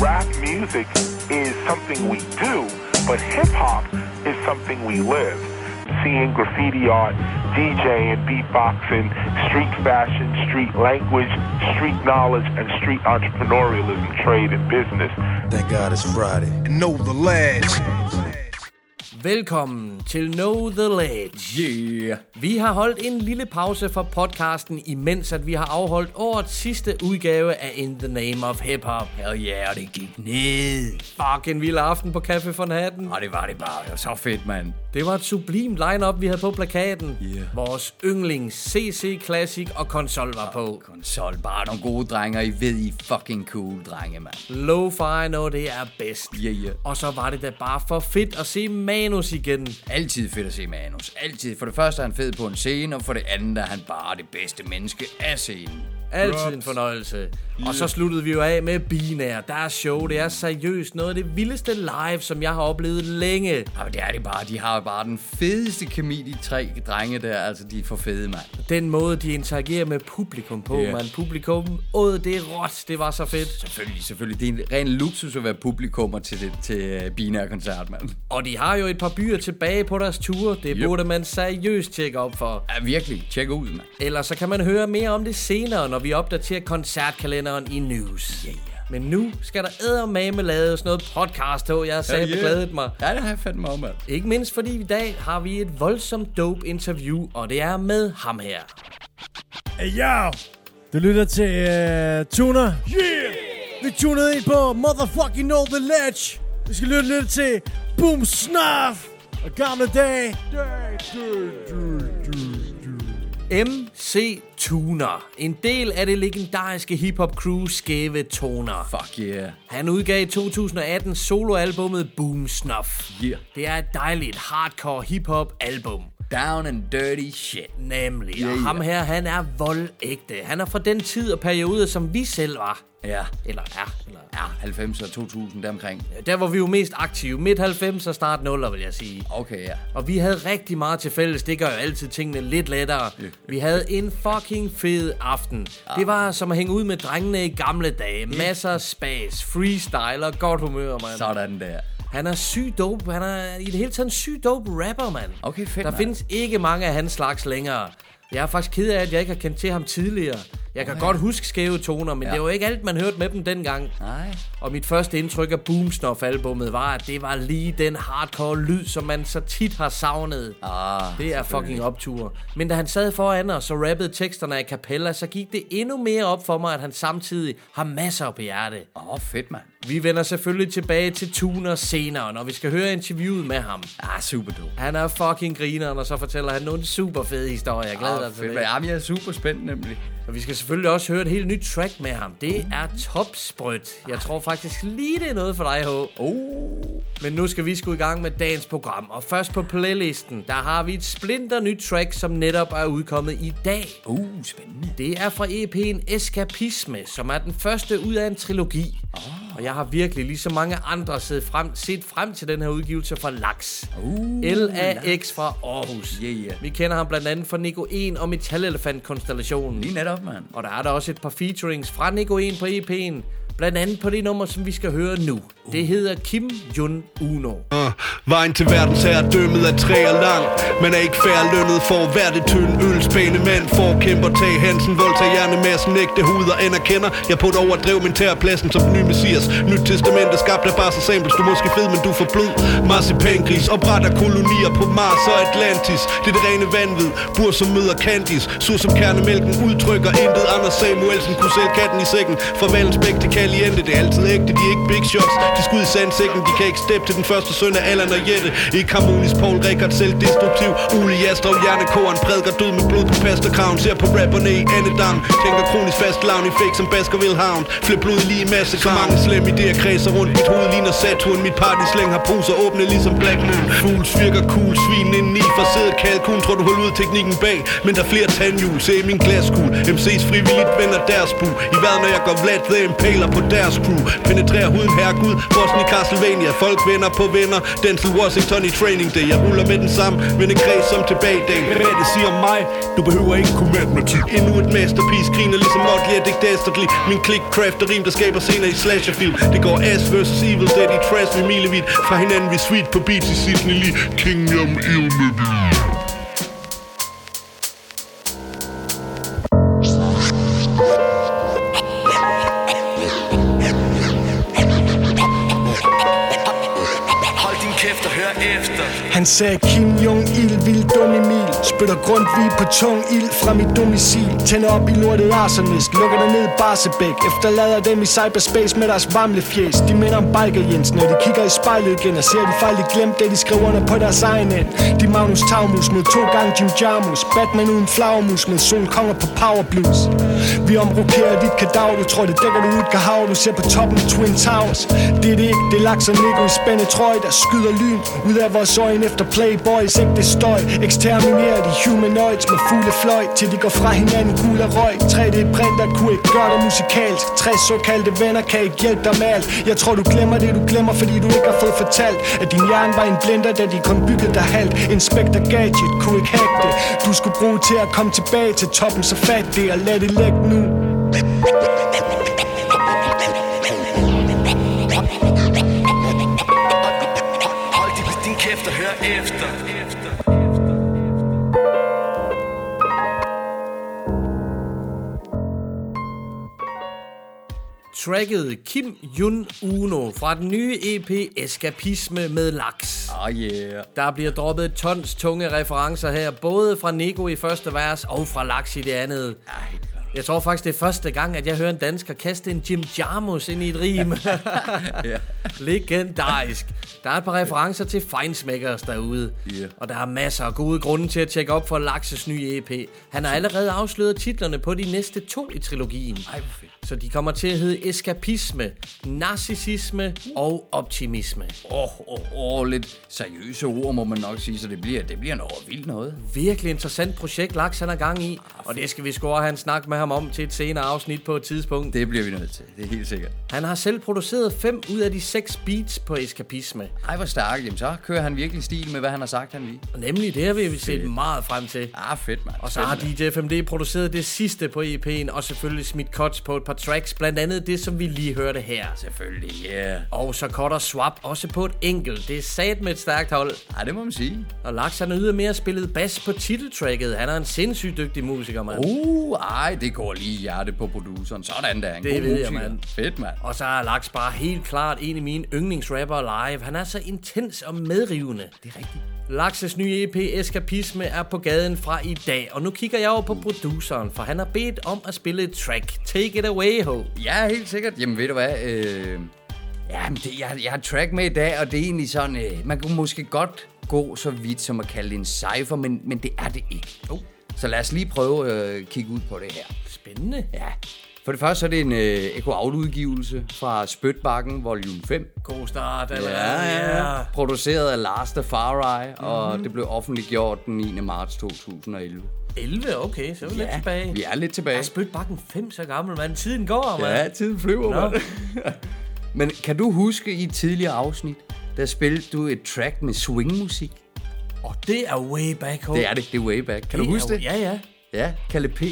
rap music is something we do, but hip hop is something we live. Seeing graffiti art, DJing, beatboxing, street fashion, street language, street knowledge, and street entrepreneurialism, trade, and business. Thank God it's Friday. And know the lads. Velkommen til Know The Ledge. Yeah. Vi har holdt en lille pause fra podcasten, imens at vi har afholdt årets sidste udgave af In The Name of Hip Hop. Hell yeah, og det gik ned. Fuck en vild aften på Café von Hatten. Og det var det bare. Det var så fedt, mand. Det var et sublimt line-up, vi havde på plakaten. Yeah. Vores yndlings CC Classic og konsol var på. Konsol, bare nogle gode drenge, I ved, I fucking cool drenge, mand. Lo-fi, når det er bedst. Yeah, yeah. Og så var det da bare for fedt at se Manus igen. Altid fedt at se Manus. Altid. For det første er han fed på en scene, og for det andet er han bare det bedste menneske af scenen. Altid en fornøjelse. Og så sluttede vi jo af med Binær. Der er show, det er seriøst noget af det vildeste live, som jeg har oplevet længe. Men det er det bare. De har bare den fedeste kemi, de tre drenge der. Altså, de er for fede, mand. Den måde, de interagerer med publikum på, yeah. man. Publikum, åd, det er råt, det var så fedt. Selvfølgelig, selvfølgelig. Det er en ren luksus at være publikummer til, det, til uh, Binær-koncert, mand. Og de har jo et par byer tilbage på deres ture. Det Yep. burde man seriøst tjekke op for. Ja, virkelig. Tjek ud, mand. Ellers så kan man høre mere om det senere, når vi opdaterer koncertkalenderen i news. Yeah. Men nu skal der eddermame laves noget podcast på. Jeg sagde, yeah, glædet mig. Ja, det har jeg fandme om, mand. Ikke mindst fordi i dag har vi et voldsomt dope interview, og det er med ham her. Hey, yo! Du lytter til uh, Tuner. Yeah! Vi tunede ind på Motherfucking Know The Ledge. Vi skal lytte lidt til Boom Snuff og gamle dage. MC Tuner. En del af det legendariske hiphop crew Skæve Toner. Fuck yeah. Han udgav i 2018 soloalbummet Boom Snuff. Yeah. Det er et dejligt hardcore hiphop album. Down and dirty shit. Nemlig. Ja, Og ja. ham her, han er voldægte. Han er fra den tid og periode, som vi selv var. Ja. Eller er. Eller Ja, 90 og 2000 deromkring. Der var vi jo mest aktive. Midt 90 og start 0'er, vil jeg sige. Okay, ja. Og vi havde rigtig meget til fælles. Det gør jo altid tingene lidt lettere. Vi havde en fucking fed aften. Det var som at hænge ud med drengene i gamle dage. Masser af spas, freestyle og godt humør, mand. Sådan der. Han er syg dope. Han er i det hele taget en syg dope rapper, mand. Okay, fedt, Der mand. findes ikke mange af hans slags længere. Jeg er faktisk ked af, at jeg ikke har kendt til ham tidligere. Jeg kan godt huske skæve toner, men ja. det var ikke alt, man hørte med dem dengang. Nej. Og mit første indtryk af Boomsnuff-albummet var, at det var lige den hardcore lyd, som man så tit har savnet. Ah, Det er fucking optur. Men da han sad foran os og rappede teksterne af Capella, så gik det endnu mere op for mig, at han samtidig har masser på hjerte. Åh, oh, fedt, mand. Vi vender selvfølgelig tilbage til Tuner senere, når vi skal høre interviewet med ham. Ah, super dope. Han er fucking grineren, og så fortæller han nogle super fede historier. Jeg glæder Ah, mig til det. Jamen, jeg er super spændt, nemlig. Og vi skal selvfølgelig også høre et helt nyt track med ham. Det er topsprødt. Jeg tror faktisk lige, det er noget for dig, H. Oh. Men nu skal vi sgu i gang med dagens program. Og først på playlisten, der har vi et splinter nyt track, som netop er udkommet i dag. Uh, spændende. Det er fra EP'en Eskapisme, som er den første ud af en trilogi. Oh. Og jeg har virkelig, ligesom mange andre, set frem, set frem til den her udgivelse fra Lax. Uh, LAX fra Aarhus. Yeah, yeah. Vi kender ham blandt andet fra Nico 1 og Metalelefant-konstellationen. Lige netop, mand. Og der er der også et par featurings fra Nico 1 på EP'en. Blandt andet på det nummer, som vi skal høre nu. Det hedder Kim Jun Uno. Uh, ah, vejen til verdens her dømmet af træer lang Men er ikke færre lønnet for hvert et tynd ølspæne for kæmper tag Hansen, voldtag hjernemassen Ægte huder ender kender Jeg på et overdrev min terrorpladsen som den nye messias. Nyt testament er skabt af bare så samples Du er måske fed, men du får blod Marcipangris opretter kolonier på Mars og Atlantis. Det er det rene vanvid Bur som møder Candice. Sur som kernemælken udtrykker intet. Anders Samuelsen kunne sælge katten i sækken. Fra Vallensbæk til Caliente Det er altid ægte, de er ikke big shots. De skud i sandsækken, de kan ikke steppe til den første søn af Allan og Jette Ikke harmonisk, Paul Rickard selv destruktiv. Ule Jastrup, hjernekoren, prædiker død med blod på pasterkraven Ser på rapperne i Annedam. Tænker kronisk fast lavn i fake som Basker Wilhelm. Flip blod lige i masse Så mange slem idéer kredser rundt. Mit hoved ligner Saturn. Mit party slæng har poser åbne ligesom Black Moon Fools virker cool, svin indeni For siddet kalkun, tror du holder ud teknikken bag Men der er flere tandhjul, se min glaskugle. MC's frivilligt vender deres bu I hvad når jeg går vlad, the impaler på på deres crew. Penetrerer huden herregud, Boston i Castlevania. Folk vender på venner, Denzel Washington i training day. Jeg ruller med den samme, men kreds som tilbage i dag. Hvad det siger om mig? Du behøver ikke kunne matematik. Endnu et masterpiece, griner ligesom Motley og Dick Dastardly. Min klik crafter rim, der skaber scener i slasherfilm. Det går ass versus evil, dead i trash ved milevidt. Fra hinanden vi sweet på beats i Sydney Lee. Kingdom Ilmeby Han sagde Kim Jong-il, vild dum Emil. Spytter Grundtvig på tung ild fra mit domicil. Tænder op i lortet arsonist, lukker dig ned i Barsebæk Efterlader dem i cyberspace med deres varmle fjes De minder om Biker Jens, når de kigger i spejlet igen Og ser de fejl, de glemt, det de skriver under på deres egen end. De Magnus Taumus mod to gange Jim Jarmus. Batman uden flagmus med solkonger på Power Blues. Vi omrokerer dit kadav, du tror det dækker du ud kahav Du ser på toppen af Twin Towers. Det er det ikke, det er laks og Nico i spændetrøj, Der skyder lyn ud af vores øjne efter Playboys Ægte støj, eksterminerer de humanoids med fugle fløj Til de går fra hinanden gul og røg. 3D-printer kunne ikke gøre dig musikalsk. Tre såkaldte venner kan ikke hjælpe dig med alt. Jeg tror du glemmer det, du glemmer fordi du ikke har fået fortalt At din hjerne var en blender, da de kun byggede dig halvt. Inspector Gadget kunne ikke hacke det. Du skulle bruge til at komme tilbage til toppen så fat det Og lad det lægge nu. Og hør efter efter Tracket Kim Jun Uno fra den nye EP Eskapisme med laks. Oh yeah. Der bliver droppet tons tunge referencer her, både fra Nico i første vers og fra Laks i det andet. Jeg tror faktisk, det er første gang, at jeg hører en dansker kaste en Jim Jarmus ind i et rim. Legendarisk. Der er et par referencer til Feinsmackers derude. Yeah. Og der er masser af gode grunde til at tjekke op for Lakses nye EP. Han har allerede afsløret titlerne på de næste to i trilogien. Ej, hvor fedt. Så de kommer til at hedde eskapisme, narcissisme og optimisme. Åh, oh, oh, oh, lidt seriøse ord, må man nok sige, så det bliver, det bliver noget vildt noget. Virkelig interessant projekt, Laks han er gang i. Og det skal vi score have en snak med ham om til et senere afsnit på et tidspunkt. Det bliver vi nødt til, det er helt sikkert. Han har selv produceret fem ud af de seks beats på eskapisme. Ej, hvor stærkt. Jamen, så kører han virkelig stil med, hvad han har sagt, han vil. Nemlig det har vi set meget frem til. Ah, fedt, mand. Og så har DJ FMD produceret det sidste på EP'en, og selvfølgelig smidt cuts på et par tracks, blandt andet det, som vi lige hørte her. Selvfølgelig, ja. Yeah. Og så cutter Swap også på et enkelt. Det er sat med et stærkt hold. Ej, det må man sige. Og Laks han ydermere spillet bas på titeltracket. Han er en sindssygt dygtig musiker, mand. Uh, ej, det går lige i hjertet på produceren. Sådan der, en Det god ved jeg, musiker. mand. Fedt, mand. Og så er Laks bare helt klart en af mine yndlingsrapper live. Han er så intens og medrivende. Det er rigtigt. Lakses nye EP Eskapisme er på gaden fra i dag, og nu kigger jeg over på produceren, for han har bedt om at spille et track. Take it away, ho. Ja, helt sikkert. Jamen, ved du hvad? Øh, jamen, det, jeg, jeg har track med i dag, og det er egentlig sådan... Øh, man kunne måske godt gå så vidt som at kalde det en cypher, men, men det er det ikke. Oh. Så lad os lige prøve at øh, kigge ud på det her. Spændende. Ja. For det første så er det en øh, Echo Out udgivelse fra Spytbakken volume 5. God start, eller Ja, ja. Produceret af Lars Tafari, mm-hmm. og det blev offentliggjort den 9. marts 2011. 11, okay, så er vi lidt tilbage. vi er lidt tilbage. Er Spytbakken 5 så gammel, mand? Tiden går, mand. Ja, tiden flyver, mand. Men kan du huske i et tidligere afsnit, der spillede du et track med swingmusik? Og det er way back, ho. Det er det, det er way back. Kan du huske det? Ja, ja. Ja, Kalle P.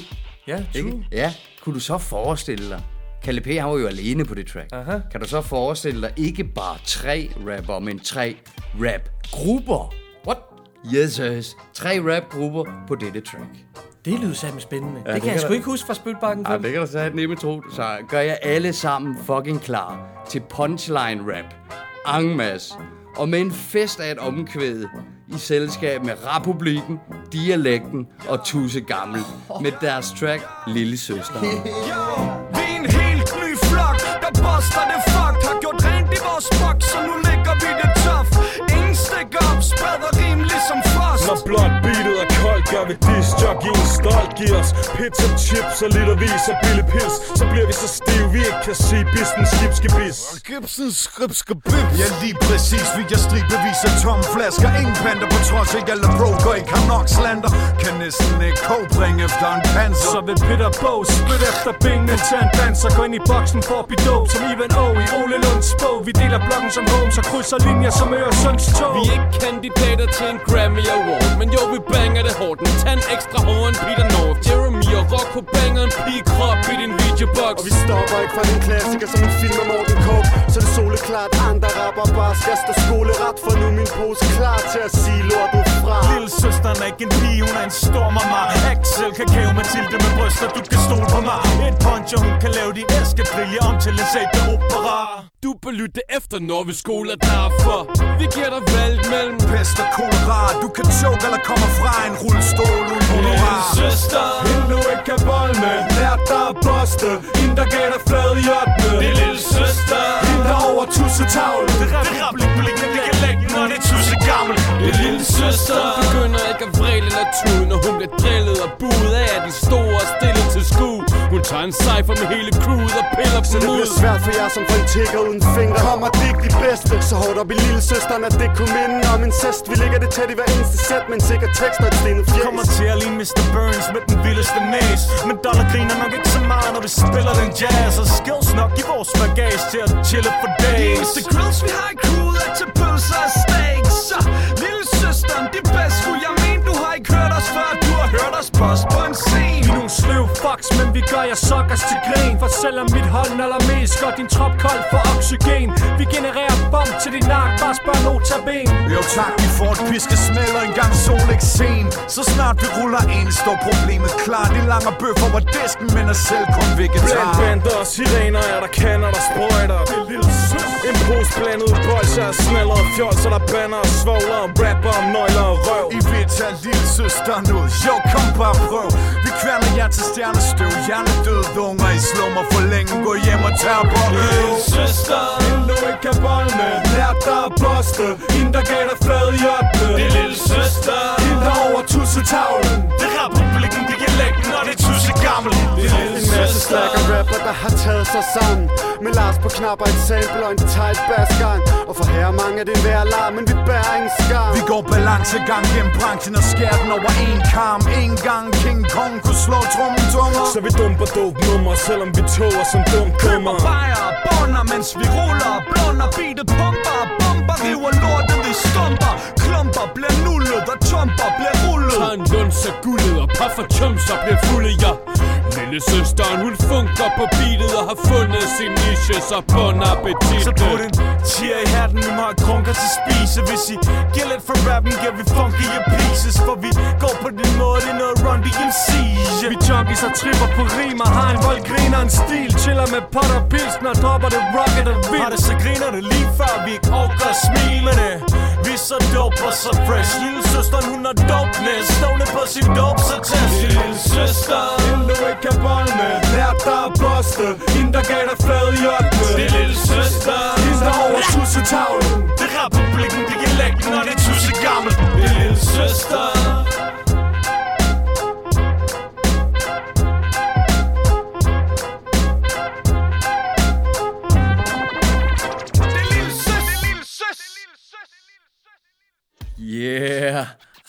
Ja, Ikke? true. Ja, kunne du så forestille dig? Kalle P. han var jo alene på det track. Aha. Kan du så forestille dig ikke bare tre rapper, men tre rap-grupper? What? Yes, yes. Tre rap-grupper på dette track. Det lyder sammen spændende. Ja, det, det kan jeg sgu da- ikke huske fra Spytbakken 5. Ja, det kan du så have nemme tro. Så gør jeg alle sammen fucking klar til punchline rap. Masse. Og med en fest af et omkvæd i selskab med Republiken, Dialekten og Tusse Gammel med deres track Lille Søster. Vi er en helt ny flok, der buster det fuck Har gjort rent i vores boks, så nu ligger vi det tough. Ingen stikker op, spreder rim ligesom frost. Når blot er gør vi disc jockey stolt Giv os pizza chips og litervis af billig pis Så bliver vi så stive, vi ikke kan se business skibskebis Gibson skribskebib Ja lige præcis, vi jeg stribevis af tomme flasker. Ingen panter på trods af alle broker ikke har nok slander Kan næsten ikke kobringe efter en panser Så vil Peter Bog spyt efter benene til en danser. Gå ind i boksen for at blive dope som Ivan O. i Ole Lunds bog. Vi deler blokken som home, så krydser linjer som Øresunds tog Vi er ikke kandidater til en Grammy Award Men jo, vi banger det hårdt En tand ekstra hård end Peter North. Jeremy pigekrop i din videoboks Og vi stopper ikke for en klassiker som en film med Morten Coke Så det soleklart, andre rapper bare skal stå skoleret. For nu min pose klar til at sige lortet fra. Lille søsteren er ikke en pige, hun er en stor mama Axel, kakao, Mathilde med bryster, du kan stole på mig. Et punch, og hun kan lave din eskadrille om til en sætte opera. Du bør lytte efter, når vi skoler derfor Vi giver dig valg mellem Pest og kolera. Du kan choke eller komme fra en rullestol uden honorar søster Hende du ikke kan bold med Lær dig at poste Hende der gav dig flad i 8. Det er lille søster Hende der over tussetavle Det er republikken, det kan lægge, når det er tusse gammel Det er lille søster Hun begynder ikke at vrele eller tude Når hun bliver drillet og buet af de store og stillet til sku Hun tager en cypher med hele crewet og piller Så dem det ud bliver svært for jer som for en tigger uden fingre Kommer det ikke de bedste Så hårdt op i lille søsteren at det kunne minde om incest Vi ligger det tæt i hver eneste sæt Med en sikker tekst og et stenet kommer til at ligne Mr. Burns med den vildeste næs Men dollar griner nok ikke så meget, når vi spiller den jazz. Og skills nok i vores bagage til at chille for De days. Eneste grills vi har i crewet er til pølser og steaks Så uh, lille søsteren, det bedste skulle jeg mene Du har ikke hørt os før, har hørt os post på en scene. Vi er nogle sløv fucks, men vi gør jer suckers til grin. For selvom mit hold allermest gør din trop kold for oxygen. Vi genererer bomb til din nak, bare spørg notaben Jo tak, vi får et piskesmæld og engang sol ikke sen Så snart vi ruller ind, står problemet klar. De langer bøffer på disken, men er selv kun Blandt vegetar bander og sirener er der kander, der sprøjter. En pose blandet bolsjer, snaller og fjolser, der banner og svogler. Og rapper om nøgler og røv. I vil tage lille søsteren ud. Jo, kom bare prøv. Vi kværner jer til stjernestøv. Hjernedøde unger i slummer. For længe Gå hjem og tage på øv Søster, Hende du ikke kan bold med Lær dig at poste Hende der gav dig flad i 8. det er lille søster. Hende der over tussetavlen Det er republikken, lægge, når det er gammel. Det er lille En masse slacker rapper, der har taget sig sammen. Med Lars på knapper, et sample og en tight bassgang Og for her mange er det værd alarm, men vi bærer ingen skam. Vi går balancegang gennem branchen og skærer den over en karm En gang King Kong kunne slå trummen tungere Så vi dumper dope nummer Selvom vi toger som dum Køber kummer bajer og bonder, mens vi ruller og blunder. Beatet pumper og bomber, river lortet i stumper. Klumper bliver nullet og tumper bliver rullet. Har en luns af guldet og puffer chums og bliver fulde, ja Lille søsteren, hun funker på beatet og har fundet sin niche, så bon appetit Så put en tier i hatten, vi må have krunker til spise. Hvis I giver lidt for rappen, giver vi funky your pieces For vi går på den måde, det er noget run DMC's Vi junkies og tripper på rimer Har en vold, griner en stil. Chiller med pot og pilsner dropper det rocket og Har vildt det så griner det lige før, vi ikke orker at smile med det. Vi er så dope og så fresh. Lille søsteren, hun har dopeness. Stående på sin dope, så test Lille søster. Hende du ikke kan bold med Lær dig at poste Hende der gav dig flad i 8. Det er lille søster. Hende der over tussetavlen Det er republikken, det kan lægge, når det er tusse gammel. Det er lille søster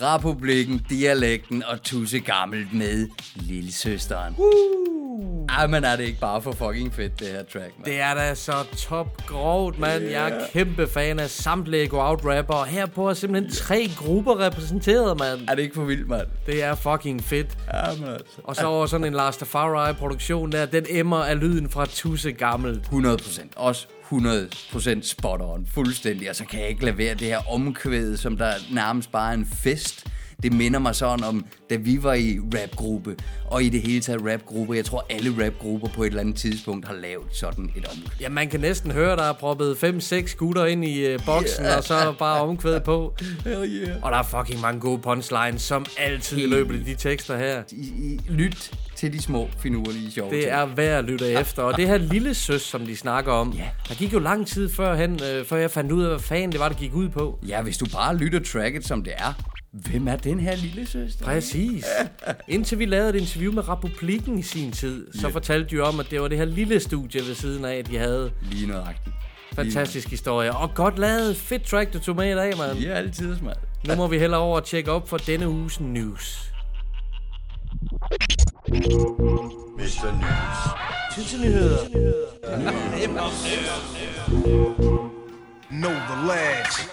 Republikken, dialekten og tusse gammelt med Lillesøsteren. Woo! Uh. Ej, men er det ikke bare for fucking fedt, det her track, man? Det er da så top grovt, mand. Yeah. Jeg er kæmpe fan af samtlige Go Out rapper. Og her på er simpelthen tre grupper repræsenteret, mand. Er det ikke for vildt, mand? Det er fucking fedt. Ja, men altså. Og så over sådan en Last produktion der, den emmer af lyden fra Tusse Gammelt. 100%. Også 100% spot on. Fuldstændig. Og så kan jeg ikke lavere det her omkvæd, som der nærmest bare er en fest. Det minder mig sådan om, da vi var i rapgruppe, og i det hele taget rapgruppe. Jeg tror, alle rapgrupper på et eller andet tidspunkt har lavet sådan et omkvæd. Ja, man kan næsten høre, der er proppet 5-6 gutter ind i uh, boksen, yeah. og så bare omkvædet på. Hell yeah. Og der er fucking mange gode punchlines, som altid Helt løbet af de tekster her. I, I, lyt til de små finurlige sjove Det er værd at lytte efter. Og det her lille søs, som de snakker om, Ja. der gik jo lang tid førhen, øh, før jeg fandt ud af, hvad fanden det var, det gik ud på. Ja, hvis du bare lytter tracket, som det er. Hvem er den her lille søster? Præcis. Indtil vi lavede et interview med Republikken i sin tid, så fortalte de om, at det var det her lille studie ved siden af, de havde. Lige nøjagtigt. Fantastisk historie. Og godt lavet. Fedt track, du tog med i dag, mand. Ja, altid smart. Nu må vi hellere over og tjekke op for denne uges news. Know the lads.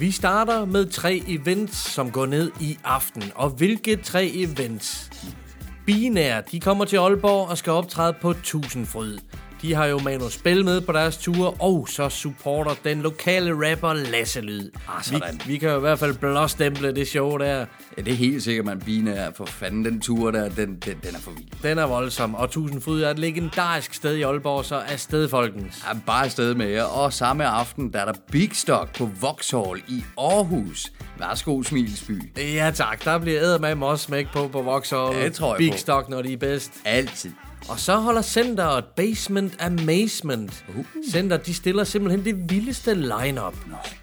Vi starter med tre events, som går ned i aften. Og hvilke tre events? Binær, de kommer til Aalborg og skal optræde på Tusindfryd. De har jo Manu Spil med på deres ture, og så supporter den lokale rapper Lasse Lyd. Ah, vi, sådan. vi kan jo i hvert fald blåstemple det show der. Ja, det er helt sikkert, man binær. For fanden, den tur der, den, den, den er for vild. Den er voldsom, og Tusindfryd er et legendarisk sted i Aalborg, så er sted, folkens. Ja, bare afsted med jer. Og samme aften, der er der Big Stock på Vauxhall i Aarhus. Værsgo, Smilsby. Ja tak, der bliver ædermame også smæk på på Vauxhall. Ja, det tror jeg Big på. Stock, når de er bedst. Altid. Og så holder centeret Basement Amazement. Uh. Center, de stiller simpelthen det vildeste lineup.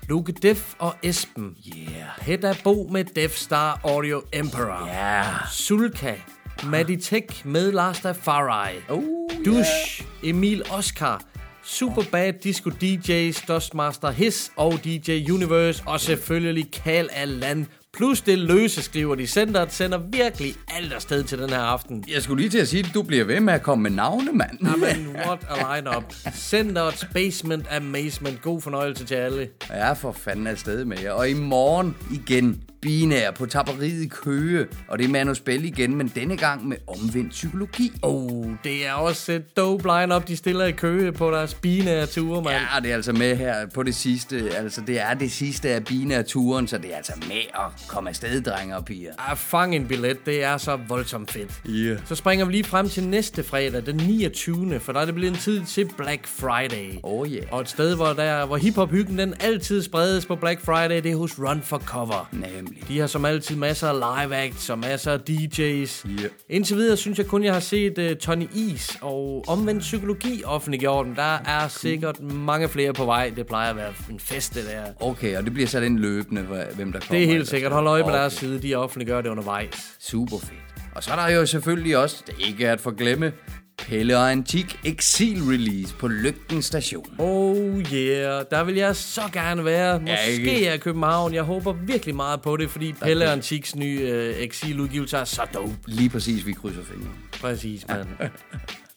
Luke Def og Esben. Yeah. Hedda Bo med Def Star Audio Emperor. Ja. Sulka. Maddie Tech med Lars Farai. Uh, Dush. Emil Oscar. Superbad Disco DJs, Dustmaster His og DJ Universe. Og selvfølgelig Kal Alan. Plus det løse skriver de. Centeret sender virkelig alt afsted til den her aften. Jeg skulle lige til at sige, at du bliver ved med at komme med navne, mand. Jamen, what a lineup. Centerets Basement Amazement. God fornøjelse til alle. Jeg er for fanden afsted med jer. Og i morgen igen binær på tapperiet i Køge. Og det er Manu Spil igen, men denne gang med omvendt psykologi. Oh, det er også et dope line-up, de stiller i køge på deres binære ture, mand. Ja, det er altså med her på det sidste. Altså, det er det sidste af binær-turen, så det er altså med at komme afsted, drenge og piger. At fange en billet, det er så voldsomt fedt. Yeah. Så springer vi lige frem til næste fredag, den 29. For der er det blevet en tid til Black Friday. Oh yeah. Og et sted, hvor, der, hvor hiphop-hyggen den altid spredes på Black Friday, det er hos Run for Cover. Nemlig. De har som altid masser af live acts og masser af DJ's. Yeah. Indtil videre synes jeg kun, jeg har set uh, Tony Is og omvendt psykologi offentliggjort. Men der er sikkert mange flere på vej. Det plejer at være en fest, det der. Okay, og det bliver så den løbende, hvem der kommer. Det er helt sikkert. Hold øje med Okay. deres side. De offentliggør det undervejs. Super fedt. Og så er der jo selvfølgelig også, det ikke er at forglemme, Pelle og Antik Exil Release på Lygten Station. Oh yeah, der vil jeg så gerne være. Måske er København. Jeg håber virkelig meget på det, fordi Pelle Antiks nye øh, Exil-udgivelse er så dope. Lige præcis, vi krydser fingre. Præcis, mand.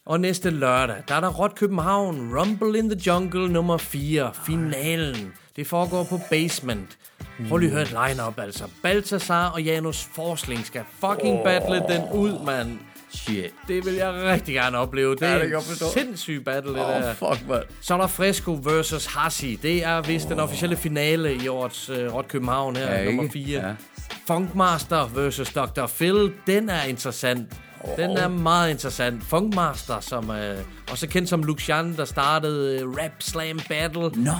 Og næste lørdag, der er der Rot København, Rumble in the Jungle nummer 4, finalen. Det foregår på Basement. Prøv lige at høre et line-up, altså. Baltasar og Janus Forsling skal fucking battle den ud, mand. Shit. Det vil jeg rigtig gerne opleve. Det Ja, er det kan en sindssyg battle, det Åh, der. oh, fuck, man. Så er der Fresco versus Hassi. Det er vist oh. den officielle finale i årets uh, Rot København her, Ja, nummer ikke? 4. Ja. Funkmaster versus Dr. Phil, den er interessant. Den er meget interessant. Funkmaster, som øh, også kendt som Lucian, der startede øh, Rap Slam Battle. Nå,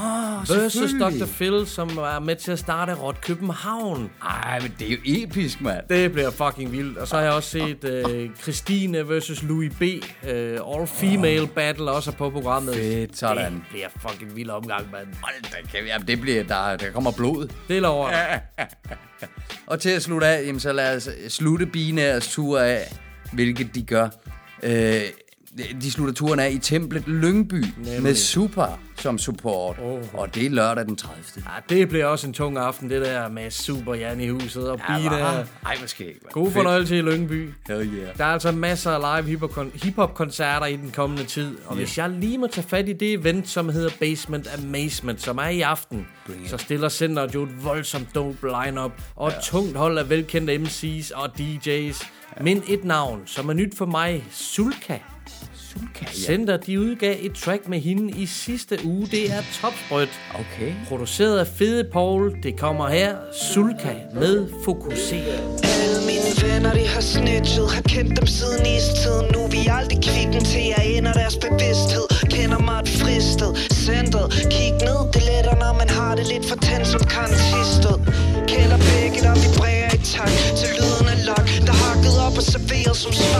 Versus. Dr. Phil, som var med til at starte Rot København. Ej, men det er jo episk, mand. Det bliver fucking vildt. Og så har jeg også set øh, Christine versus Louis B. Øh, All Female Battle også på programmet. Fedt, sådan. Det bliver fucking vild omgang, mand. Hold da, kæft. Jamen, det bliver, der, der kommer blod. Det er over. Og til at slutte af, jamen, så lad os slutte binærs tur af, hvilket de gør. Øh, de slutter turen af i templet Lyngby Nemlig. med Super som support. Oh. Og det er lørdag den 30. Ja, det bliver også en tung aften, det der med Super Jan i huset og Ja, Bina. Ej, hvor skægt. mand. God Fedt. fornøjelse i Lyngby. Hell yeah. Der er altså masser af live hiphop- hiphop-koncerter i den kommende tid. Og hvis jeg lige må tage fat i det event, som hedder Basement Amazement, som er i aften, så stiller centeret jo et voldsomt dope lineup og et tungt hold af velkendte MC's og DJ's. Men et navn, som er nyt for mig, Sulka. Sulka, ja. Center, de udgav et track med hende i sidste uge. Det er topsprødt. Okay. Produceret af Fede Paul. Det kommer her, Sulka med Fokuseret. Alle mine venner, de har snitchet Har kendt dem siden istiden Nu er vi aldrig kvitten til at ender deres bevidsthed Kender mig et fristed Centret, kig ned Det letter, når man har det lidt for tændt som kantistet Kender begge, der vibrerer i takt Til lyden af lak Der hakket op og serveret som smagt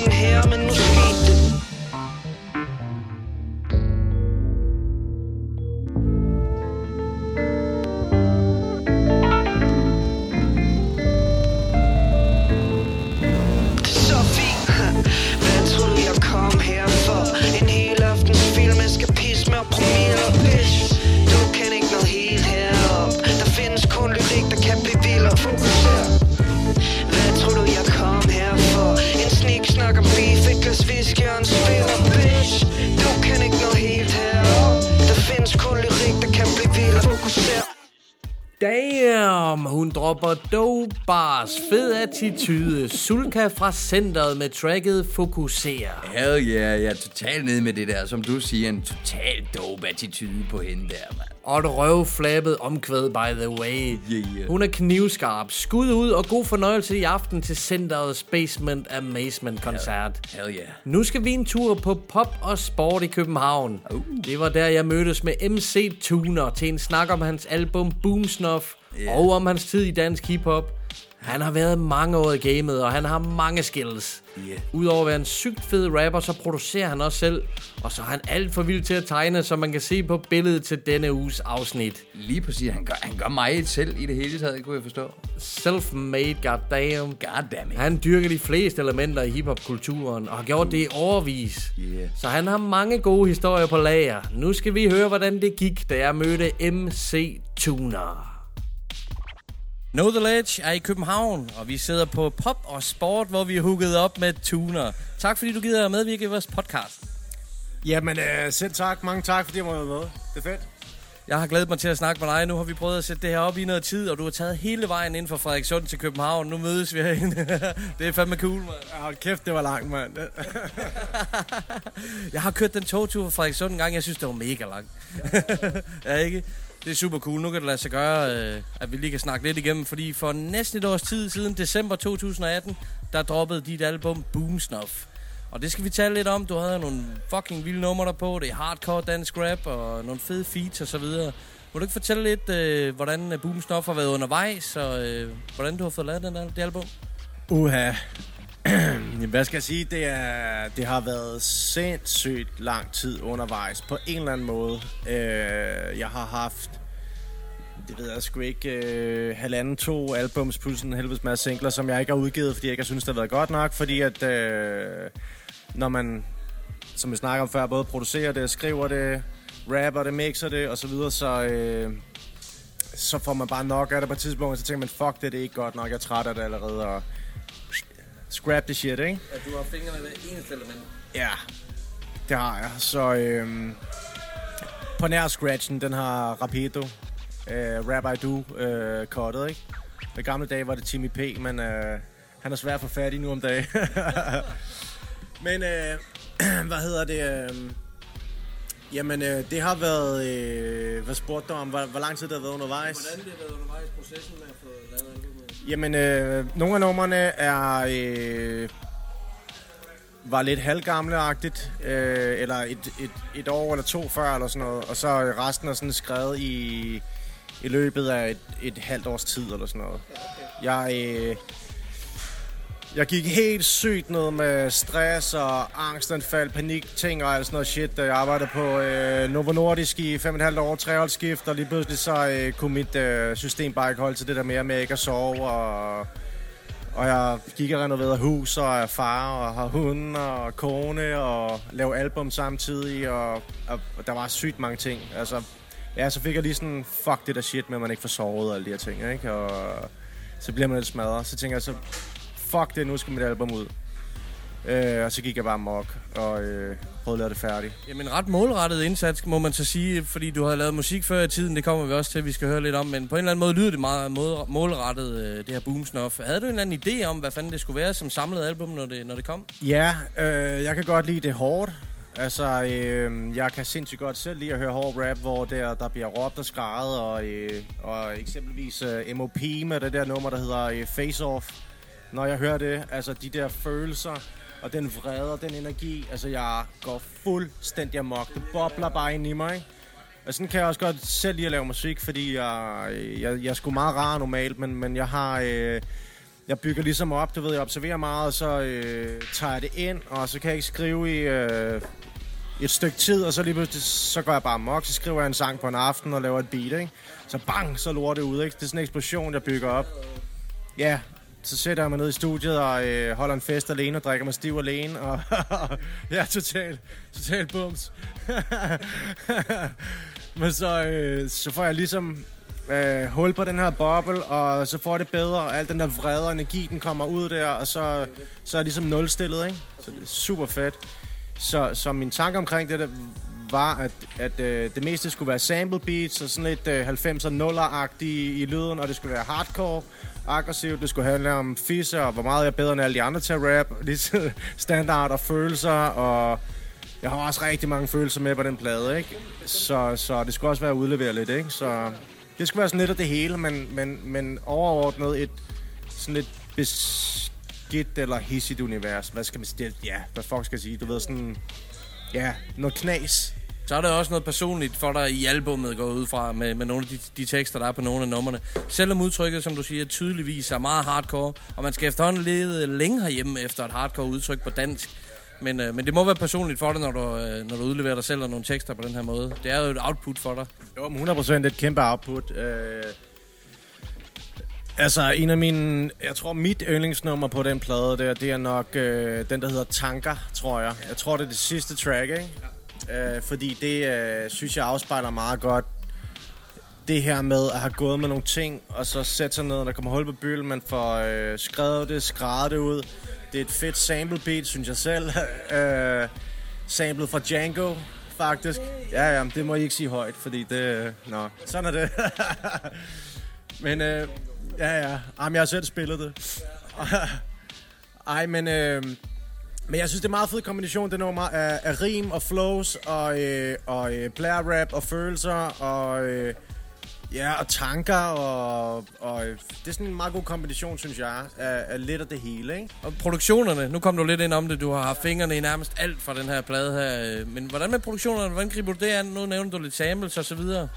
her, men in the det bars, fed attitude, sulka fra centret med tracket Fokuser. Hell yeah, jeg er totalt nede med det der, som du siger, en total dope attitude på hende der, mand. Og et røvflabbet omkvæd, by the way. Yeah. Hun er knivskarp. Skud ud og god fornøjelse i aften til centerets Basement Amazement koncert. Hell yeah. Nu skal vi en tur på pop og sport i København. Uh. Det var der, jeg mødtes med MC Tuner til en snak om hans album Boomsnuff Yeah. og om hans tid i dansk hiphop. Han har været mange år i gamet, og han har mange skills. Yeah. Udover at være en sygt fed rapper, så producerer han også selv. Og så er han alt for vild til at tegne, som man kan se på billedet til denne uges afsnit. Lige præcis, han gør, han gør meget selv i det hele taget, kunne jeg forstå. Self-made, goddamn. Goddammit. Han dyrker de fleste elementer i hiphop-kulturen, og har gjort det i overvis. Yeah. Så han har mange gode historier på lager. Nu skal vi høre, hvordan det gik, da jeg mødte MC Tuner. Know The Ledge er i København, og vi sidder på Pop og Sport, hvor vi er hooket op med Tuner. Tak fordi du gider at medvirke i vores podcast. Jamen, øh, selv tak. Mange tak, fordi jeg må være med. Det er fedt. Jeg har glædet mig til at snakke med dig. Nu har vi prøvet at sætte det her op i noget tid, og du har taget hele vejen ind fra Frederikssund til København. Nu mødes vi herinde. det er fandme cool, mand. Ja, Hold kæft, det var langt, mand. Jeg har kørt den togtur fra Frederikssund en gang. Jeg synes, det var mega langt. ja, ikke? Det er super cool. Nu kan det lade sig gøre, øh, at vi lige kan snakke lidt igennem. Fordi for næsten et års tid siden, december 2018, der droppede dit album Boom Snuff. Og det skal vi tale lidt om. Du havde nogle fucking vilde numre der på. Det er hardcore dansk rap og nogle fede feats og så videre. Må du ikke fortælle lidt, øh, hvordan øh, Boom Snuff har været undervejs, og øh, hvordan du har fået lavet den, det album? Uha. Hvad skal jeg sige? Det, er, det har været sindssygt lang tid undervejs, på en eller anden måde. Øh, jeg har haft, det ved jeg sgu ikke, øh, halvanden, to albums, plus en helvedes masse singler, som jeg ikke har udgivet, fordi jeg ikke har synes det har været godt nok, fordi at øh, når man, som vi snakker om før, både producerer det, skriver det, rapper det, mixer det, og så videre, så... Øh, så får man bare nok af det på et tidspunkt, og så tænker man, fuck det, det er ikke godt nok, jeg er træt af det allerede, og scrap the shit, ikke? At du har fingrene det eneste element. Ja, det har jeg. Så øhm, på nær scratchen, den har Rapido, øh, Rap I Do, øh, cuttet, ikke? I gamle dage var det Timmy P, men øh, han er svær at få fat i nu om dagen. men øh, hvad hedder det? Øh, jamen, øh, det har været... Øh, hvad spurgte du om? Hvor, hvor lang tid det har været undervejs? Hvordan det har været undervejs processen med at få lavet? Jamen, øh, nogle af numrene er... Øh, var lidt halvgamle-agtigt, øh, eller et, et, et år eller to før, eller sådan noget. Og så resten er sådan skrevet i, i løbet af et, et halvt års tid, eller sådan noget. Jeg, øh, jeg gik helt sygt ned med stress og angstanfald, panik, ting og alt sådan noget shit. Øh, jeg arbejdede på øh, Novo Nordisk i fem og et halvt år, treholdsskift, og lige pludselig så øh, kunne mit øh, system bare ikke holde til det der mere med ikke at sove. Og, og jeg gik og renoverede hus og er far og har hund og kone og lave album samtidig. Og, og, og der var sygt mange ting. Altså, ja, så fik jeg lige sådan, fuck det der shit med, at man ikke får sovet og alle de her ting, ikke? Og så bliver man lidt smadret. Så tænker jeg så, fuck det, nu skal mit album ud. Øh, og så gik jeg bare mok og øh, prøvede at lave det færdigt. Jamen ret målrettet indsats, må man så sige, fordi du havde lavet musik før i tiden, det kommer vi også til, vi skal høre lidt om, men på en eller anden måde lyder det meget mål- målrettet, øh, det her Boomsnuff. Havde du en eller anden idé om, hvad fanden det skulle være som samlet album, når det, når det kom? Ja, øh, jeg kan godt lide det hårdt. Altså, øh, jeg kan sindssygt godt selv lide at høre hård rap, hvor der, der bliver råbt og skrejet, og, øh, og eksempelvis øh, MOP med det der nummer, der hedder øh, Face Off. Når jeg hører det, altså de der følelser, og den vrede og den energi, altså jeg går fuldstændig amok. Det bobler bare ind i mig, ikke? Og sådan kan jeg også godt selv lide at lave musik, fordi jeg, jeg, jeg er sgu meget rar normalt, men, men jeg har... Øh, jeg bygger ligesom op, du ved, jeg observerer meget, og så øh, tager jeg det ind, og så kan jeg ikke skrive i øh, et stykke tid, og så lige pludselig, så går jeg bare amok, så skriver jeg en sang på en aften og laver et beat, ikke? Så bang, så lorter det ud, ikke? Det er sådan en eksplosion, jeg bygger op. Ja, så sætter jeg mig ned i studiet og øh, holder en fest alene og drikker mig stiv alene, og ja, totalt, total bums. Men så, øh, så får jeg ligesom øh, hul på den her boble, og så får det bedre, og al den der vrede og energi, den kommer ud der, og så, så er jeg ligesom nulstillet, ikke? Så det er super fedt. Så, så min tanke omkring det, der var, at, at øh, det meste skulle være sample beats og sådan lidt øh, 90'er nuller-agtige i lyden, og det skulle være hardcore, aggressivt, det skulle handle om fisse, og hvor meget jeg er bedre end alle de andre til at rap, lidt standard og følelser, og jeg har også rigtig mange følelser med på den plade, ikke? Så, så det skulle også være at udlevere lidt, ikke? Så det skulle være sådan lidt af det hele, men, men, men overordnet et sådan lidt beskidt eller hissigt univers. Hvad skal man sige? Ja, hvad fuck skal jeg sige? Du ved sådan... Ja, noget knas. Så er der også noget personligt for dig i albummet går ud fra med, med nogle af de, de tekster, der er på nogle af numrene. Selvom udtrykket, som du siger, tydeligvis er meget hardcore, og man skal efterhånden lede længe herhjemme efter et hardcore udtryk på dansk. Men, øh, men det må være personligt for dig, når du, øh, når du udleverer dig selv og nogle tekster på den her måde. Det er jo et output for dig. Jo, men 100% et kæmpe output. Øh, altså, en af mine... Jeg tror, mit yndlingsnummer på den plade der, det er nok øh, den, der hedder Tanker, tror jeg. Jeg tror, det er det sidste track, ikke? Øh, fordi det, øh, synes jeg, afspejler meget godt det her med at have gået med nogle ting, og så sætte sig ned, og der kommer hul på byl, man får øh, skrevet det, skrevet det ud. Det er et fedt sample beat, synes jeg selv. øh, samlet fra Django, faktisk. Ja, ja, det må I ikke sige højt, fordi det... Øh, nå, sådan er det. men øh, ja, ja. Jamen, jeg har selv spillet det. Ej, men... Øh, men jeg synes, det er en meget fed kombination, det nummer af, af rim og flows og, øh, og øh, blære rap og følelser og, øh, ja, og tanker. Og, og øh, det er sådan en meget god kombination, synes jeg, af, af lidt af det hele. Ikke? Og produktionerne, nu kom du lidt ind om det, du har haft fingrene i nærmest alt fra den her plade her. øh, Men hvordan med produktionerne, hvordan griber du det an? Nu nævner du lidt samples og så videre.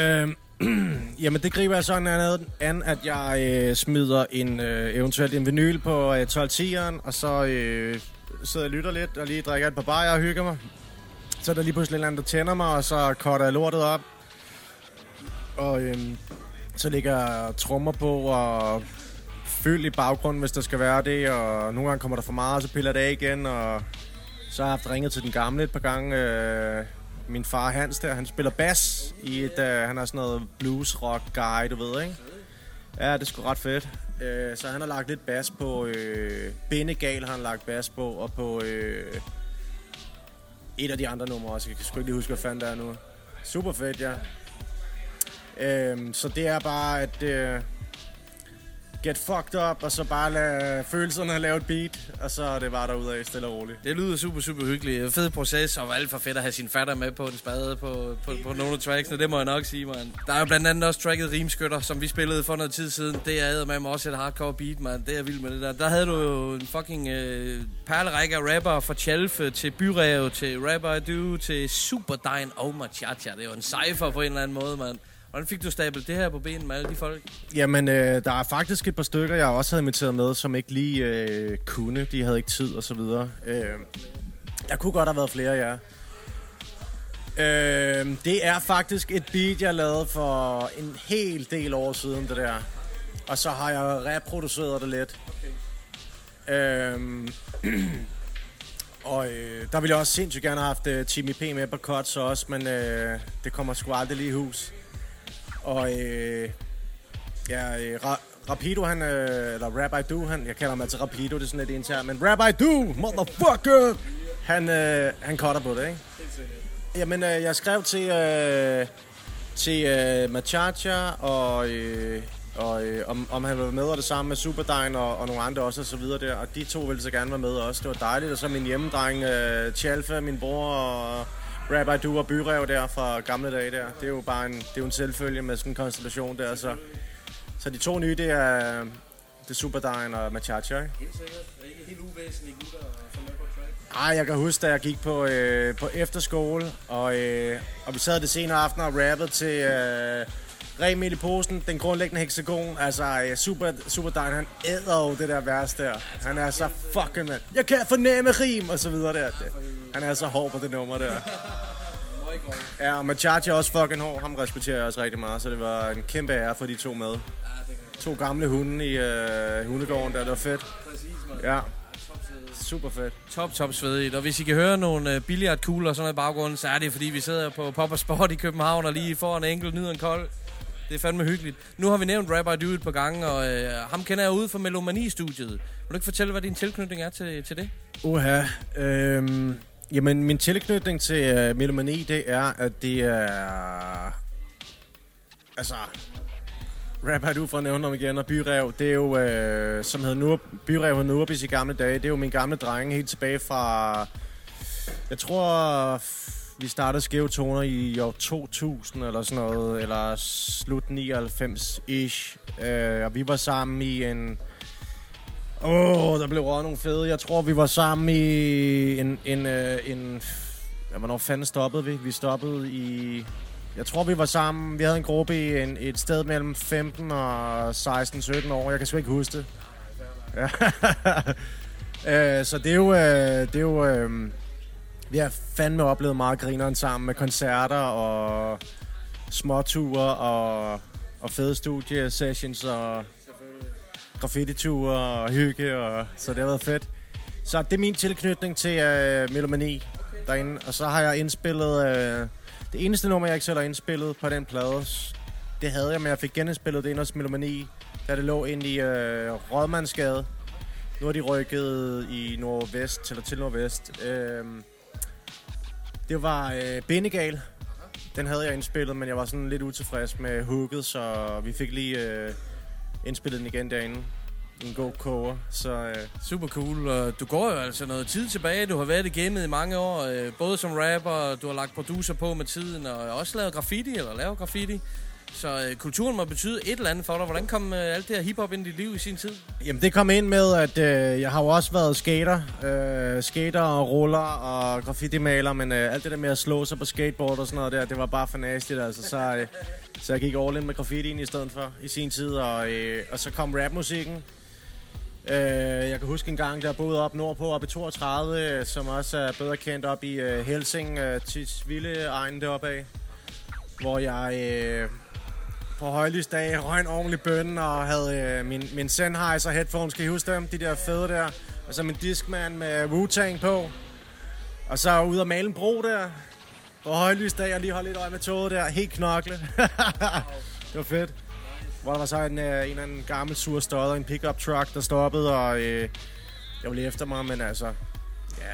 Øhm, jamen, det griber jeg sådan an, an at jeg øh, smider en øh, eventuelt en vinyl på øh, 12-10'eren, og så øh, sidder jeg og lytter lidt, og lige drikker et par bajer og hygger mig. Så er der lige pludselig en eller anden, der tænder mig, og så korter jeg lortet op. Og øh, så ligger jeg trommer på og fyld i baggrunden, hvis der skal være det, og nogle gange kommer der for meget, og så piller det af igen, og så har jeg haft ringet til den gamle et par gange. Øh, min far Hans der, han spiller bas i et, uh, han er sådan noget blues rock guy, du ved, ikke? Ja, det er sgu ret fedt. Uh, så han har lagt lidt bas på, øh, Benegal har han lagt bas på, og på øh, et af de andre numre også. Jeg kan sgu ikke lige huske, hvad fanden der er nu. Super fedt, ja. Uh, så det er bare at uh, get fucked up, og så bare lade følelserne lave et beat, og så er det bare derudad stille og roligt. Det lyder super, super hyggeligt. Fed proces, og alt for fedt at have sin fatter med på en spade på, på, på nogle af tracksene. Det må jeg nok sige, man. Der er jo blandt andet også tracket Rimskytter, som vi spillede for noget tid siden. Det er med mig også et hardcore beat, man. Det er vild med det der. Der havde du jo en fucking øh, perlerække af rapper fra Chalfe øh, til Byrev til Rapper Du, til Superdine og Machacha. Det er jo en cypher på en eller anden måde, mand. Hvordan fik du stablet det her på benen med alle de folk? Jamen, øh, der er faktisk et par stykker, jeg også havde inviteret med, som ikke lige øh, kunne. De havde ikke tid og så videre. Øh, der kunne godt have været flere, ja. Øh, det er faktisk et beat, jeg lavede for en hel del år siden, det der. Og så har jeg reproduceret det lidt. Okay. Øh, og øh, der ville jeg også sindssygt gerne have haft øh, Timmy P med på cuts også, men øh, det kommer sgu aldrig lige i hus. Og øh, ja, øh, Ra- Rapido, han, øh, eller Rabbi Du, han, jeg kalder ham altså Rapido, det er sådan lidt internt, men Rabbi Du, motherfucker, han, øh, han cutter på det, ikke? Jamen, øh, jeg skrev til, øh, til øh, Machacha, og, øh, og øh, om, om han ville være med, og det samme med Superdine og, og nogle andre også, og så videre der. Og de to ville så gerne være med også. Det var dejligt. Og så min hjemmedreng, øh, Chalfa, min bror, og Rabbi Du og Byrev der fra gamle dage der. Det er jo bare en, det er jo en selvfølge med sådan en konstellation der. Så, så de to nye, det er, det er Superdine og Machacha, ikke? Helt sikkert. Det er ikke helt uvæsentlige gutter som er på track. Ej, jeg kan huske, da jeg gik på, øh, på efterskole, og, øh, og vi sad det senere aften og rappede til øh, Remil i posen, den grundlæggende hexagon. Altså, super, Super, Superdine, han æder jo det der vers der. Han er så fucking mand. Jeg kan fornemme rim, og så videre der. Han er så hård på det nummer der. Ja, og Machachi er også fucking hård. Ham respekterer jeg også rigtig meget, så det var en kæmpe ære for de to med. To gamle hunde i øh, hundegården der, det var fedt. Ja, super fedt. Top, top svedigt. Og hvis I kan høre nogle øh, uh, billiardkugler og sådan noget i baggrunden, så er det fordi, vi sidder på Pop Sport i København og lige får en enkelt nyder en kold. Det er fandme hyggeligt. Nu har vi nævnt Rabbi Dude et par gange, og øh, ham kender jeg ude fra Melomani-studiet. Vil du ikke fortælle, hvad din tilknytning er til, til det? Uha, øhm, Jamen, min tilknytning til øh, melomani, det er, at det er... Altså... Rap har du for at nævne ham igen, og Byrev, det er jo, øh, som hed Nur, Byrev og Nurbis i gamle dage, det er jo min gamle drenge helt tilbage fra, jeg tror, vi startede Skæve Toner i år 2000 eller sådan noget, eller slut 99-ish, øh, og vi var sammen i en, åh, oh, der blev røget nogle fede, jeg tror, vi var sammen i en, en, øh, en ja, hvornår fanden stoppede vi? Vi stoppede i jeg tror, vi var sammen. Vi havde en gruppe i en, et sted mellem 15 og 16-17 år. Jeg kan sgu ikke huske det. Ja. øh, så det er jo... Øh, det er jo øh, vi har fandme oplevet meget grineren sammen med koncerter og småture og, og fede studiesessions og graffiti-ture og hygge. Og, så det har været fedt. Så det er min tilknytning til øh, Melomani derinde. Og så har jeg indspillet... Øh, det eneste nummer, jeg ikke selv har indspillet på den plade, det havde jeg, men jeg fik genindspillet det ind hos Melomani, da det lå ind i øh, Rådmandsgade. Nu er de rykket i nordvest, eller til nordvest. Øh, det var øh, Benegal. Den havde jeg indspillet, men jeg var sådan lidt utilfreds med hooket, så vi fik lige øh, indspillet den igen derinde en god koger. Så, øh. Super cool. Og du går jo altså noget tid tilbage. Du har været i gamet i mange år. Øh, både som rapper, du har lagt producer på med tiden, og også lavet graffiti, eller lavet graffiti. Så øh, kulturen må betyde et eller andet for dig. Hvordan kom øh, alt det her hiphop ind i dit liv i sin tid? Jamen det kom ind med, at øh, jeg har jo også været skater. Øh, skater og ruller og graffiti-maler, men øh, alt det der med at slå sig på skateboard og sådan noget der, det var bare for altså. Så, øh, så jeg gik all in med graffiti i stedet for i sin tid, og, øh, og så kom rapmusikken. Øh, jeg kan huske en gang, der boede op nordpå, op i 32, som også er bedre kendt op i øh, Helsing, øh, Tisvilde egen deroppe af. Hvor jeg Øh, på højlysdag røg en ordentlig bøn og havde øh, min, min Sennheiser headphones, kan I huske dem? De der fede der. Og så min Discman med Wu-Tang på. Og så ud og male en bro der. På højlysdag og lige holde lidt øje med toget der. Helt knokle. det var fedt. Hvor der var så en, øh, en eller anden gammel sur stodder, en pickup truck, der stoppede, og øh, jeg ville efter mig, men altså, ja,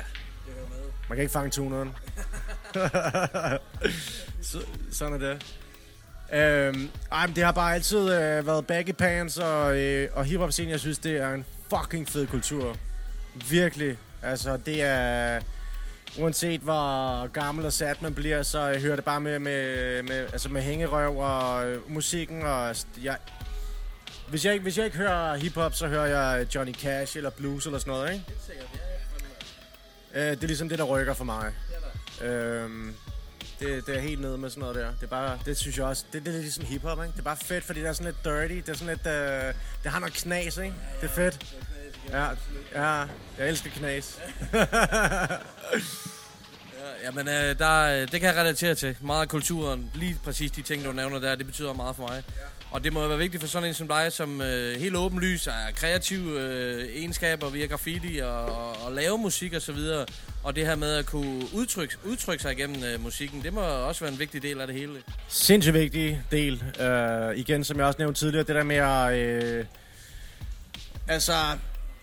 man kan ikke fange tuneren. så, sådan er det. Øhm, ej, men det har bare altid øh, været baggy pants og, øh, og hiphop scene. Jeg synes, det er en fucking fed kultur. Virkelig. Altså, det er... Uanset hvor gammel og sat man bliver, så jeg hører det bare med, med, med, altså med hængerøv og øh, musikken. Og jeg, hvis, jeg, hvis jeg ikke hører hiphop, så hører jeg Johnny Cash eller blues eller sådan noget, ikke? Øh, det er ligesom det, der rykker for mig. Øhm, det, det er helt nede med sådan noget der. Det er bare, det synes jeg også, det, det er ligesom hiphop, ikke? Det er bare fedt, fordi det er sådan lidt dirty. Det er sådan lidt, øh, det har noget knas, ikke? Det er fedt. Ja, ja, jeg elsker knas. ja, men øh, der, det kan jeg relatere til. Meget af kulturen, lige præcis de ting, du nævner der, det betyder meget for mig. Og det må jo være vigtigt for sådan en som dig, som øh, helt åbenlys er kreativ øh, egenskaber via graffiti og, og, og lave musik og så videre. Og det her med at kunne udtrykke, udtrykke sig igennem øh, musikken, det må også være en vigtig del af det hele. Sindssygt vigtig del. Øh, igen, som jeg også nævnte tidligere, det der med at... Øh, altså,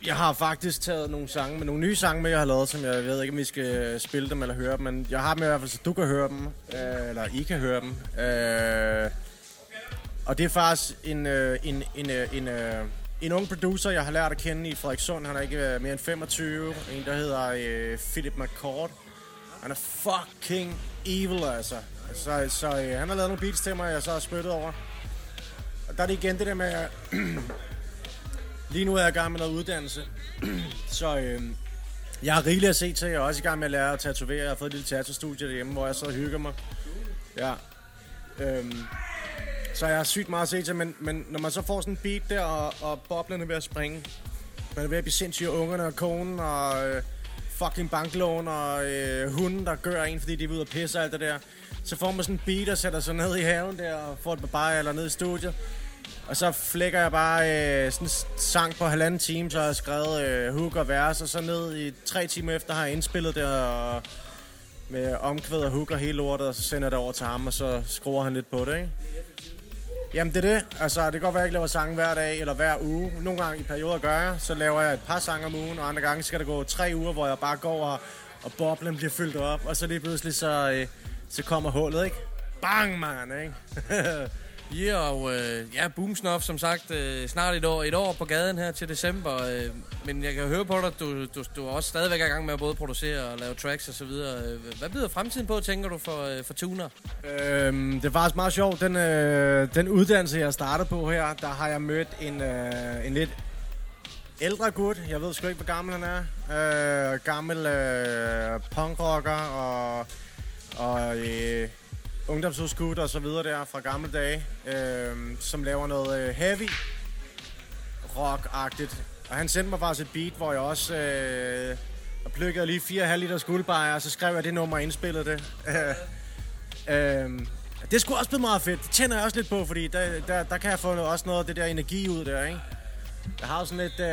jeg har faktisk taget nogle sange med nogle nye sange med, jeg har lavet, som jeg ved ikke, om vi skal øh, spille dem eller høre dem, men jeg har dem i hvert fald, så du kan høre dem, øh, eller I kan høre dem. Øh, og det er faktisk en, øh, en, en, øh, en, øh, en ung producer, jeg har lært at kende i Frederikssund. Han er ikke øh, mere end 25. En, der hedder øh, Philip McCord. Han er fucking evil, altså. Så, så øh, han har lavet nogle beats til mig, jeg så har spyttet over. Og der er det igen det der med, Lige nu er jeg i gang med noget uddannelse, så øh, jeg har rigeligt at se til. Jeg er også i gang med at lære at tatovere. Jeg har fået et lille tattoo-studie derhjemme, hvor jeg så hygger mig. Ja. Øhm, så jeg har sygt meget at se til, men, men når man så får sådan en beat der, og, og boblerne ved at springe, man er ved at blive sindssyg, ungerne og konen, og øh, fucking banklån, og øh, hunden, der gør en, fordi de er ude og pisse og alt det der. Så får man sådan en beat, og sætter sig ned i haven der, og får et bare eller ned i studiet. Og så flækker jeg bare øh, sådan en sang på halvanden time, så har jeg skrevet øh, hook og vers, og så ned i tre timer efter har jeg indspillet det, og med omkvæd og hook og hele lortet, og så sender jeg det over til ham, og så skruer han lidt på det, ikke? Jamen det er det. Altså det kan godt være, at jeg ikke laver sange hver dag eller hver uge. Nogle gange i perioder gør jeg, så laver jeg et par sange om ugen, og andre gange skal det gå tre uger, hvor jeg bare går og og boblen bliver fyldt op, og så lige pludselig så, øh, så kommer hullet, ikke? Bang, man, ikke? Ja, og øh, ja, Boomsnuff, som sagt, øh, snart et år, et år på gaden her til december. Øh, men jeg kan høre på dig, at du, du, du er også stadigvæk er i gang med at både producere og lave tracks og så videre. Øh, hvad byder fremtiden på, tænker du, for, øh, for tuner? Øhm, det er faktisk meget sjovt. Den, øh, den uddannelse, jeg startede på her, der har jeg mødt en, øh, en lidt ældre gut. Jeg ved sgu ikke, hvor gammel han er. Øh, gammel øh, punkrocker og, og øh, ungdomsudskud og så videre der fra gamle dage, øh, som laver noget øh, heavy rock-agtigt. Og han sendte mig faktisk et beat, hvor jeg også øh, plukkede lige 4,5 liter skuldbejer, og så skrev jeg det nummer og indspillede det. øh, det skulle også blive meget fedt. Det tænder jeg også lidt på, fordi der, der, der kan jeg få noget, også noget af det der energi ud der, ikke? Jeg har jo sådan lidt... Øh,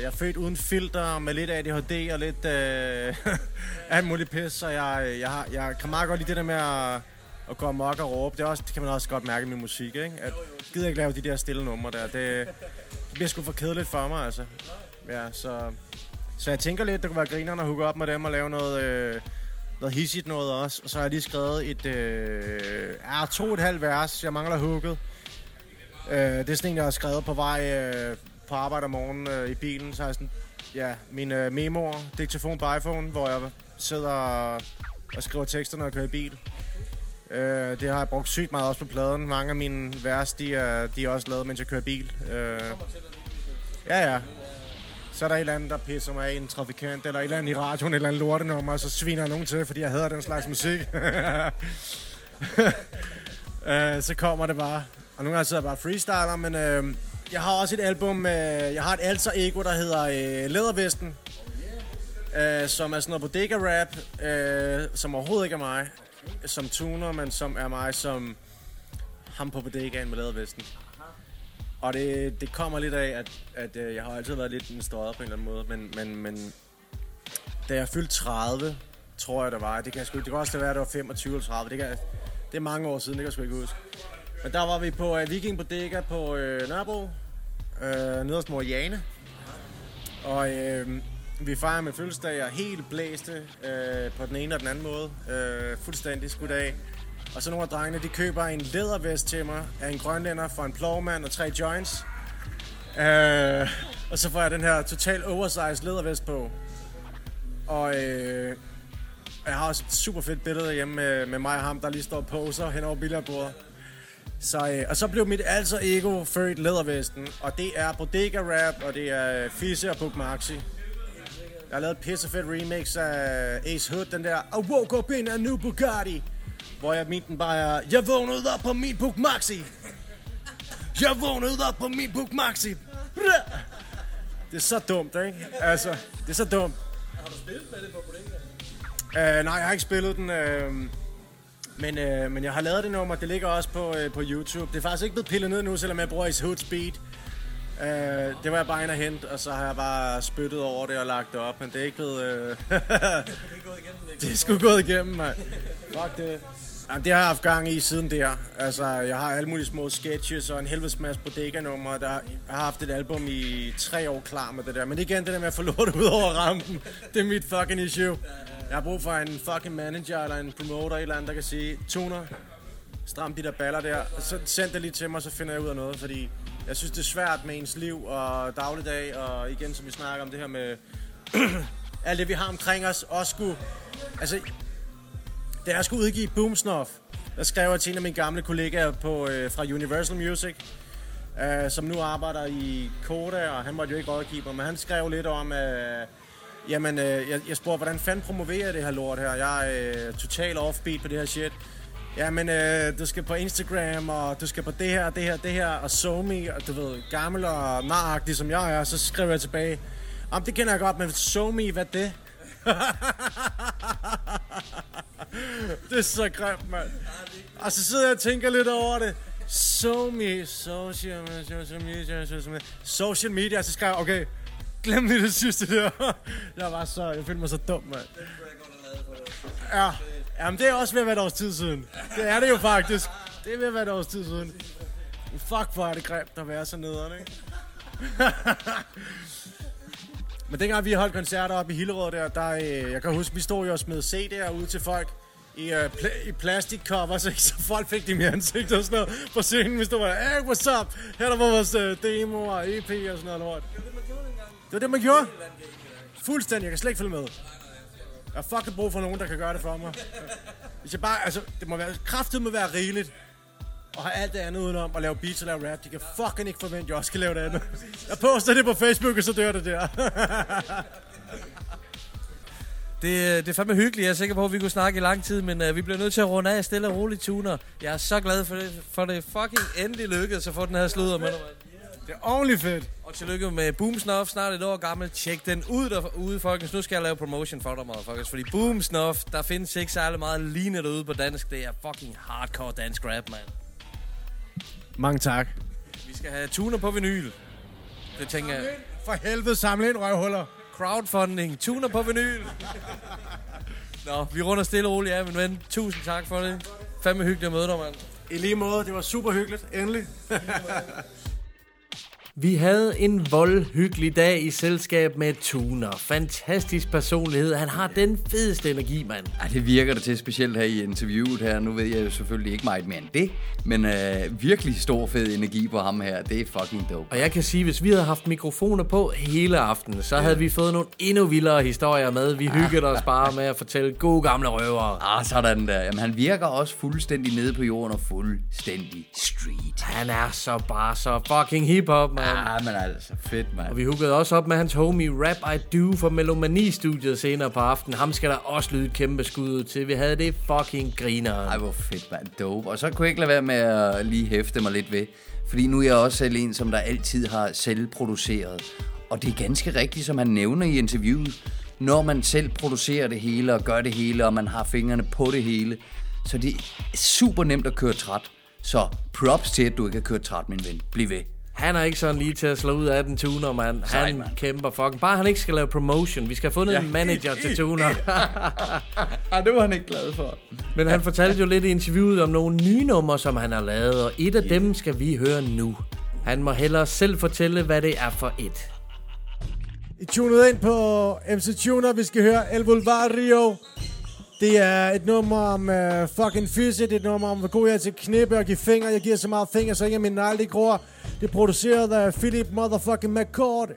jeg er født uden filter, med lidt ADHD og lidt... Øh, alt muligt pis, så jeg, jeg, har, jeg kan meget godt lide det der med at, og gå amok og råbe. Det, er også, det kan man også godt mærke i min musik, ikke? At, jeg gider ikke lave de der stille numre der. Det, det bliver sgu for kedeligt for mig, altså. Ja, så... Så jeg tænker lidt, det kunne være grinerne at hooke op med dem og lave noget... Øh, noget hissigt noget også. Og så har jeg lige skrevet et... Øh, er to og et halvt vers. Jeg mangler hooket. Øh, det er sådan en, jeg har skrevet på vej øh, på arbejde om morgenen øh, i bilen. Så har jeg sådan, ja, min øh, memoer, diktafon på iPhone, hvor jeg sidder og, og skriver tekster, når jeg kører i bil. Øh, det har jeg brugt sygt meget også på pladen. Mange af mine vers, de er, de er også lavet, mens jeg kører bil. Øh, ja, ja. Så er der et eller andet, der pisser mig af en trafikant, eller et eller andet i radioen, et eller andet lortenummer, og så sviner jeg nogen til, fordi jeg hader den slags musik. øh, så kommer det bare. Og nogle gange sidder jeg bare freestyler, men øh, jeg har også et album, øh, jeg har et alter ego, der hedder øh, Lædervesten, øh, som er sådan noget bodega rap, øh, som overhovedet ikke er mig, som tuner, men som er mig som ham på bodegaen med Lædervesten. Og det, det kommer lidt af, at, at øh, jeg har altid været lidt en støder på en eller anden måde, men, men, men da jeg fyldte 30, tror jeg, der var, det kan, sgu, det kan også være, at det var 25 eller 30, det, kan, det er mange år siden, det kan jeg sgu ikke huske. Men der var vi på uh, Viking Bodega på øh, Nørrebro, øh, nederst Moriane. Og øh, vi fejrer med fødselsdag og helt blæste øh, på den ene og den anden måde. Øh, fuldstændig skudt af. Og så nogle af drengene, de køber en lædervest til mig af en grønlænder for en plovmand og tre joints. Øh, og så får jeg den her total oversized lædervest på. Og øh, jeg har også et super fedt billede hjemme med, med mig og ham, der lige står og poser hen over billardbordet. Så, øh, og så blev mit alter ego født lædervesten, og det er Bodega Rap, og det er Fisse og Book Maxi. Jeg har lavet et pissefedt remix af Ace Hood, den der I woke up in a new Bugatti, hvor jeg mente den bare er, jeg vågnede op på min Book Maxi. Jeg vågnede op på min Book Maxi. Det er så dumt, ikke? Altså, det er så dumt. Har du spillet med det på Bodega? Uh, nej, jeg har ikke spillet den. Uh, men, uh, men jeg har lavet det nummer. Det ligger også på, uh, på YouTube. Det er faktisk ikke blevet pillet ned nu, selvom jeg bruger Ace Hood Speed. Uh, det var jeg bare ind og hente, og så har jeg bare spyttet over det og lagt det op. Men det er ikke blevet... Uh... det er sgu gået igennem, mand. Fuck det. Jamen, det har jeg haft gang i siden der. Altså, jeg har alle mulige små sketches og en helvedes masse bodega-numre. Der, jeg har haft et album i tre år klar med det der. Men igen, det der med at få lortet ud over rampen, det er mit fucking issue. Jeg har brug for en fucking manager eller en promoter, eller andet, der kan sige, Tuner, stram de der baller der. Så send det lige til mig, så finder jeg ud af noget, fordi jeg synes, det er svært med ens liv og dagligdag, og igen, som vi snakker om det her med alt det, vi har omkring os, også skulle... Altså, da jeg skulle udgive Boomsnuff, der skrev jeg til en af mine gamle kollegaer på, øh, fra Universal Music, øh, som nu arbejder i Koda, og han måtte jo ikke rådgive mig, men han skrev lidt om, øh, jamen, øh, jeg, jeg spurgte, hvordan fanden promoverer jeg det her lort her? Jeg er øh, total offbeat på det her shit. Jamen, øh, du skal på Instagram, og du skal på det her, det her, det her, og so me, og du ved, gammel og naragtig som jeg er, så skriver jeg tilbage, om det kender jeg godt, men so me, hvad det? det er så grimt, mand. Og så sidder jeg og tænker lidt over det. So me, social, social media, social media, social media, så skrev jeg, okay, glem lige det sidste der. jeg var så, jeg følte mig så dum, mand. Ja, jamen det er også ved at være et års tid siden. Det er det jo faktisk. Det er ved at være et års tid siden. Fuck, hvor er det grimt at være så nederen, ikke? Men dengang vi holdt koncerter op i Hillerød der, der øh, jeg kan huske, vi stod jo og smed CD'er ud til folk i, øh, pl- i plastikcovers, ikke? så folk fik dem i ansigtet og sådan noget på scenen. Vi stod bare, hey, what's up? Her der var vores øh, demo og EP og sådan noget lort. Det var det, man gjorde? Fuldstændig, jeg kan slet ikke følge med. Jeg har fucking brug for nogen, der kan gøre det for mig. Hvis jeg bare, altså, det må være, kraftet må være rigeligt. Og har alt det andet udenom at lave beats og lave rap. De kan fucking ikke forvente, at jeg også skal lave det andet. Jeg poster det på Facebook, og så dør det der. Det, øh, det er fandme hyggeligt. Jeg er sikker på, at vi kunne snakke i lang tid, men uh, vi bliver nødt til at runde af stille og roligt, tuner. Jeg er så glad for det, for det fucking endelig lykkedes at få den her sludder med dig. Det er ordentligt fedt. Og tillykke med Boom Snuff, snart et år gammel. Tjek den ud derude, folkens. Nu skal jeg lave promotion for dig, motherfuckers. Fordi Boom Snuff, der findes ikke særlig meget lignende derude på dansk. Det er fucking hardcore dansk rap, man. Mange tak. Vi skal have tuner på vinyl. Det tænker jeg. For helvede, samle ind røvhuller. Crowdfunding, tuner på vinyl. Nå, vi runder stille og roligt af, min ven. Tusind tak for det. Fandme hyggeligt at møde dig, mand. I lige måde, det var super hyggeligt. Endelig. Vi havde en voldhyggelig dag i selskab med Tuner. Fantastisk personlighed. Han har den fedeste energi, mand. Ja, det virker det til, specielt her i interviewet her. Nu ved jeg jo selvfølgelig ikke meget mere end det, men øh, virkelig stor fed energi på ham her. Det er fucking dope. Og jeg kan sige, hvis vi havde haft mikrofoner på hele aftenen, så havde vi fået nogle endnu vildere historier med. Vi hyggede os bare med at fortælle gode gamle røvere. Ah, sådan der. Jamen, han virker også fuldstændig nede på jorden og fuldstændig street. Han er så bare så fucking hip-hop, mand. Ja, men altså, fedt, mand. Og vi huggede også op med hans homie Rap I Do fra Melomani-studiet senere på aftenen. Ham skal der også lyde et kæmpe skud ud til. Vi havde det fucking griner. Ej, hvor fedt, mand. Dope. Og så kunne jeg ikke lade være med at lige hæfte mig lidt ved. Fordi nu er jeg også selv en, som der altid har selvproduceret. Og det er ganske rigtigt, som han nævner i interviewet. Når man selv producerer det hele og gør det hele, og man har fingrene på det hele, så det er super nemt at køre træt. Så props til, at du ikke har kørt træt, min ven. Bliv ved. Han er ikke sådan lige til at slå ud af den tuner, mand. Sej, Han mand. kæmper fucking. Bare han ikke skal lave promotion. Vi skal have fundet Ja. en manager til tuner. Ej, det var han ikke glad for. Men han fortalte jo lidt i interviewet om nogle nye numre, som han har lavet, og et af dem skal vi høre nu. Han må hellere selv fortælle, hvad det er for et. I tunet ind på MC Tuner. Vi skal høre El Volvario. Det er et nummer om uh, fucking fysisk. Det er et nummer om, hvor god jeg er til at knippe og give fingre. Jeg giver så meget fingre, så ingen af mine negle de gror. Det er produceret af Philip motherfucking McCord.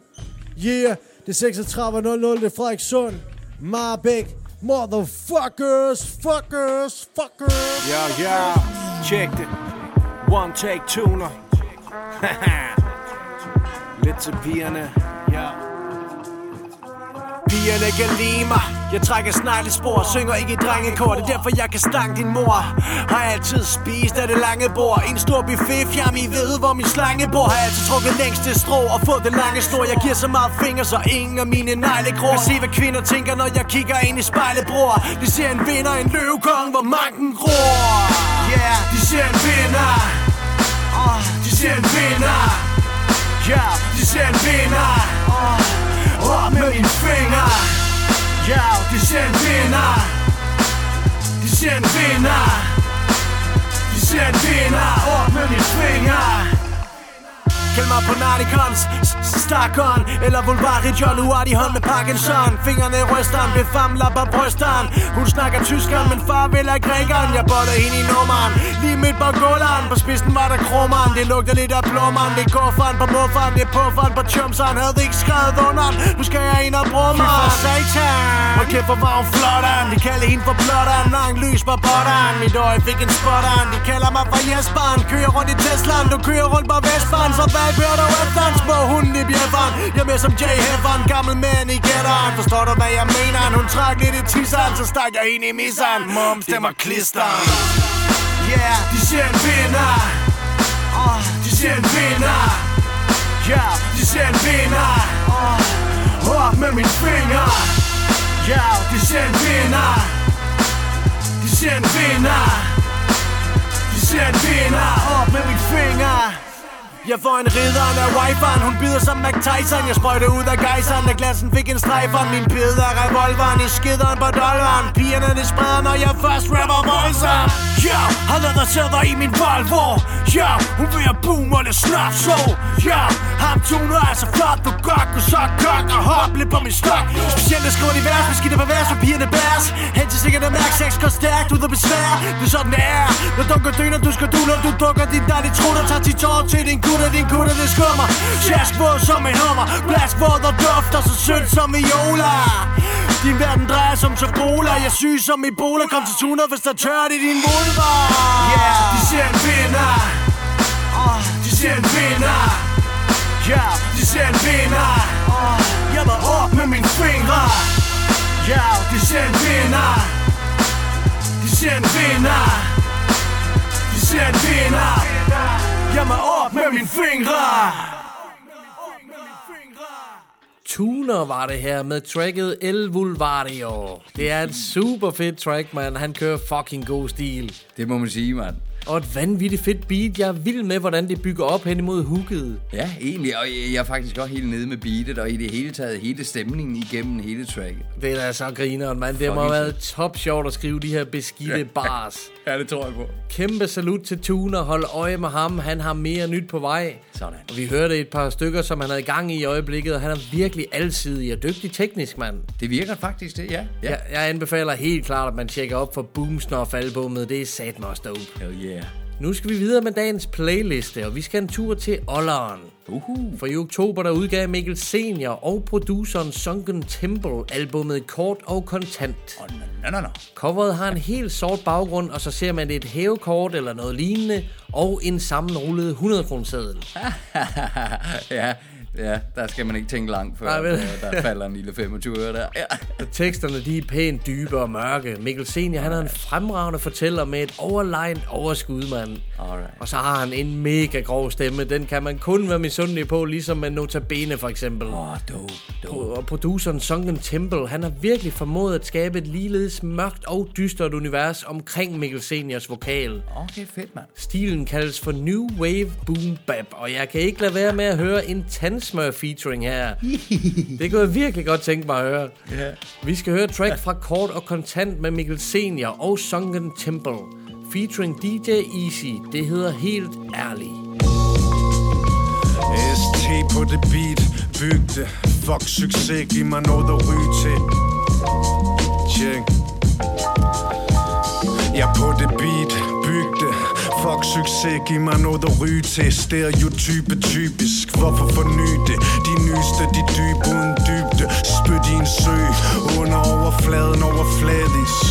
Yeah, det er 3600, det er Frederikssund. Marbæk. Motherfuckers, fuckers, fuckers. Yeah, yeah. check det. One take tuner. Lidt til pigerne. Pigerne kan lide mig. Jeg trækker sneglespor Synger ikke i drengekår Det er derfor jeg kan stange din mor. Har altid spist af det lange bord. En stor buffet Fjern I ved hvor min slange bor. Har altid trukket længst til strå Og fået det lange snor. Jeg giver så meget fingre Så ingen af mine negle gror Jeg ser hvad kvinder tænker Når jeg kigger ind i spejlet bror. De ser en vinder En løvekong Hvor manken gror. Yeah. De ser en vinder. Oh, De ser en vinder. Ja, de ser en vinder. Uh. Rør med mine fingre. Ja, de ser en vinder. De ser en vinder. De ser en vinder Op med mine fingre. Kald mig på Narnicons, Starkon Eller Volvari John, har de hånd med Parkinson Fingrene i rysteren, befamler på brysteren. Hun snakker tyskeren, men far vil have grækeren. Jeg boller hende i nummeren, lige midt på gulveren På spidsen var der krummeren, det lugter lidt af plummeren Det går foran på mufferen, det er pufferen på chumseren Havde ikke skrevet underen, nu skal jeg ind og brumme for satan. Og kæft hvor var hun flotteren, de kalder hende for blotteren. Lang lys på botteren, mit øje fik en spotteren De kalder mig for Jesperen, kører rundt i Teslaen. Du kører rundt på Vestbahn, så hvad kører du efter en små hund i bjefferen Jeg er med som Jay Hefferen, gammel mand i gætteren Forstår du hvad jeg mener? Hun trak lidt i tisseren, så stak jeg ind i misseren Mom det var klisteren. Yeah, de ser en vinder. Oh, De ser en vinder. Yeah, de ser en vinder. Oh, Op med min finger. Yeah, de ser en vinder. De ser en vinder. De ser en vinder. Op med min finger. Jeg får en ridderen af wiferen. Hun bider som Mac Tyson. Jeg sprøjter ud af gejseren. Da glassen fik en strejfer Min pede er revolveren. I skideren på dollaren. Pigerne det spreder Når jeg først rapper voldsomt. Ja, har lavet dig sætter i min Volvo. Ja, hun vil have boom og det snart så. Ja, ham tuner er så flot. Du godt kunne så kok og hop lidt på min stok. Specielt at skrive vers Beskidte på vers for pigerne bæres. Hen til sikkert at mærke sex går stærkt ud af besvær Det er sådan det er. Når dunker døner, du skal du Når du dukker din dejlige trutter Tager dit tår til din gutter Din gutter det skummer. Sjask våd som en hummer. Blask våd og dufter så sødt som viola din verden drejer som chokola Jeg syg som Ebola Kom til tuner, hvis der er tørt i din vulva. Yeah, de ser en vinder oh, De ser en vinder Yeah, de ser en vinder oh, Jeg var op med mine fingre. Yeah, de ser en vinder De ser en vinder De ser en vinder Jeg var op med mine fingre Tuner var det her med tracket El Vulvario. Det er et super fedt track, man. Han kører fucking god stil. Det må man sige, mand. Og et vanvittigt fedt beat. Jeg er vild med, hvordan det bygger op hen imod hooket. Ja, egentlig. Og jeg er faktisk også helt nede med beatet, og i det hele taget hele stemningen igennem hele tracket. Det er da så grineren, mand. Det må have været top sjovt at skrive de her beskidte bars. Ja, det tror jeg på. Kæmpe salut til Tuner. Hold øje med ham. Han har mere nyt på vej. Sådan. Og vi hørte et par stykker, som han havde i gang i i øjeblikket, og han er virkelig alsidig og dygtig teknisk, mand. Det virker faktisk det, ja. ja. Jeg, jeg anbefaler helt klart, at man tjekker op for Boomsnuff-albummet. Det er sat mig dope. Hell yeah. Nu skal vi videre med dagens playliste, og vi skal en tur til Olleren. Uhuh. For i oktober der udgav Mikkel Senior og produceren Sunken Temple albumet Kort og Kontant. Oh, no, no, no. Coveret har en helt sort baggrund, og så ser man et hævekort eller noget lignende, og en sammenrullet 100 kroneseddel. ja, ja, der skal man ikke tænke langt, før Nej, vel? der, der falder en lille 25 øre der. Ja. Teksterne de er pænt dybe og mørke. Mikkel Senior han er en fremragende fortæller med et overlegnet overskud, mand. Alright. Og så har han en mega grov stemme. Den kan man kun være misundelig på, ligesom med Notabene for eksempel. Åh, oh, dope, dope. Og produceren Sunken Temple, han har virkelig formået at skabe et ligeledes mørkt og dystert univers omkring Mikkel Seniors vokal. Okay, fedt, mand. Stilen kaldes for New Wave Boom Bap, og jeg kan ikke lade være med at høre en tandsmør featuring her. det kunne jeg virkelig godt tænke mig at høre. Ja. Vi skal høre track fra Kort og Kontant med Mikkel Senior og Sunken Temple. Featuring DJ Easy. Det hedder Helt Ærlig. ST på det beat, byg det Fuck succes, giv mig noget at ryge til Check Jeg på det beat, Fuck succes, giv mig noget at ryge til. Stereotype typisk, hvorfor forny det? De nyeste, de dybe uden dybde. Spyt i en sø, under overfladen overfladisk.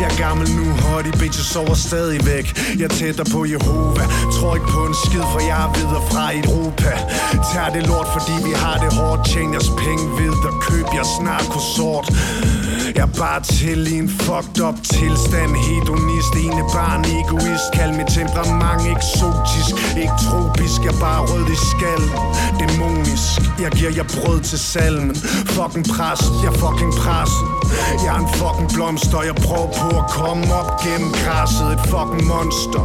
Jeg er gammel nu, hot i bitches sover stadigvæk Jeg tætter på Jehova. Tror ikke på en skid, for jeg er videre fra Europa. Tag det lort, fordi vi har det hårdt. Tjen jeres penge ved og køb jeres narkosort jeg er bare til i en fucked up tilstand. Hedonist, ene barn, egoist. Kald mit temperament eksotisk. Ikke tropisk, jeg er bare rød i skallen. Dæmonisk, jeg giver jer brød til salmen. Fucking præst, jeg fucking presset Jeg er en fucking blomster, jeg prøver på at komme op gennem græsset. Et fucking monster,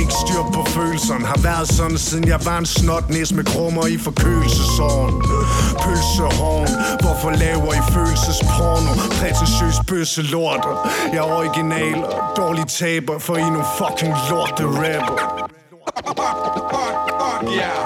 ikke styr på følelserne. Har været sådan siden jeg var en snotnæs med krummer i forkølelsesåren. Pølsehorn, hvorfor laver I følelsesporno? Pretentiøs bøsse lort Jeg er original og dårlig taber, for I nogle fucking lorte rapper Yeah.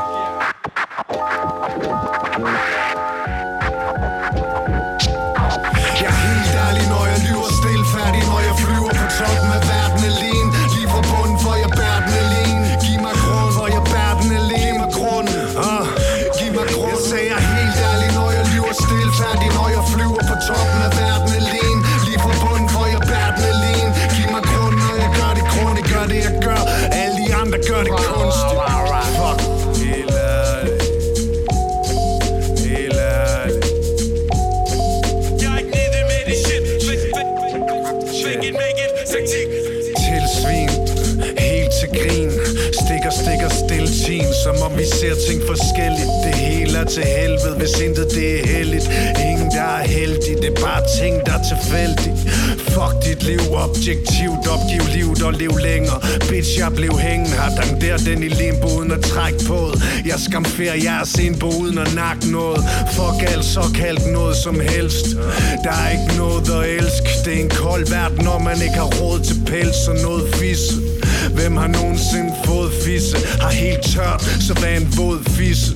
Forskelligt. Det hele er til helvede Hvis intet det er heldigt. Ingen der er heldig. Det er bare ting der er tilfældigt. Fuck dit liv, objektivt, opgiv livet og lev længere. Bitch, jeg blev hængende her, den der, den i limbo uden at trække på Jeg skamfer, jeg er sin på uden at nakke noget. Fuck alt såkaldt noget som helst. Der er ikke noget at elske. Det er en kold verden, når man ikke har råd til pels og noget fisse. Hvem har nogensinde fået fisse? Har helt tørt, så hvad en våd fisse?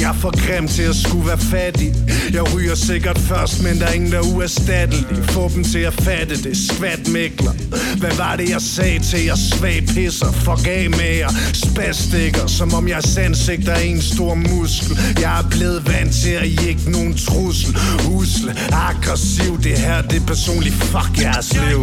Jeg er for grim til at skulle være fattig. Jeg ryger sikkert først, men der er ingen der er uerstattelig Få dem til at fatte det, skvat mækler Hvad var det jeg sagde til jer? Svag pisser? Fuck af med jer, spastikker Som om jeres ansigt er en stor muskel. Jeg er blevet vant til at I ikke nogen trussel. Usle, aggressiv, det her det er personligt. Fuck jeres liv.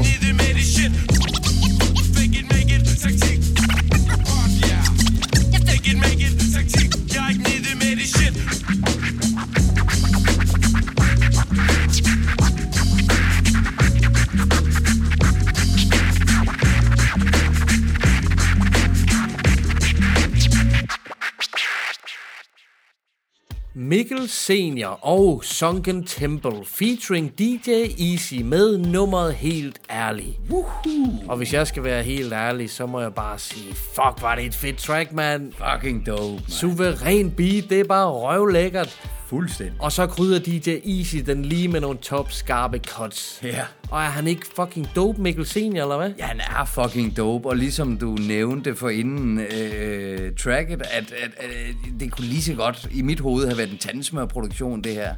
Mikkel Senior og Sunken Temple featuring DJ Easy med nummeret Helt Ærlig. Woohoo. Og hvis jeg skal være helt ærlig, så må jeg bare sige, fuck, var det et fedt track, man. Fucking dope, man. Suveræn beat, det er bare røvlækkert. Fuldstændig. Og så krydder DJ Easy den lige med nogle top skarpe cuts. Ja. Og er han ikke fucking dope, Mikkel Senior, eller hvad? Ja, han er fucking dope, og ligesom du nævnte for inden øh, tracket, at, at, at det kunne lige så godt i mit hoved have været en tandsmørproduktion, det her.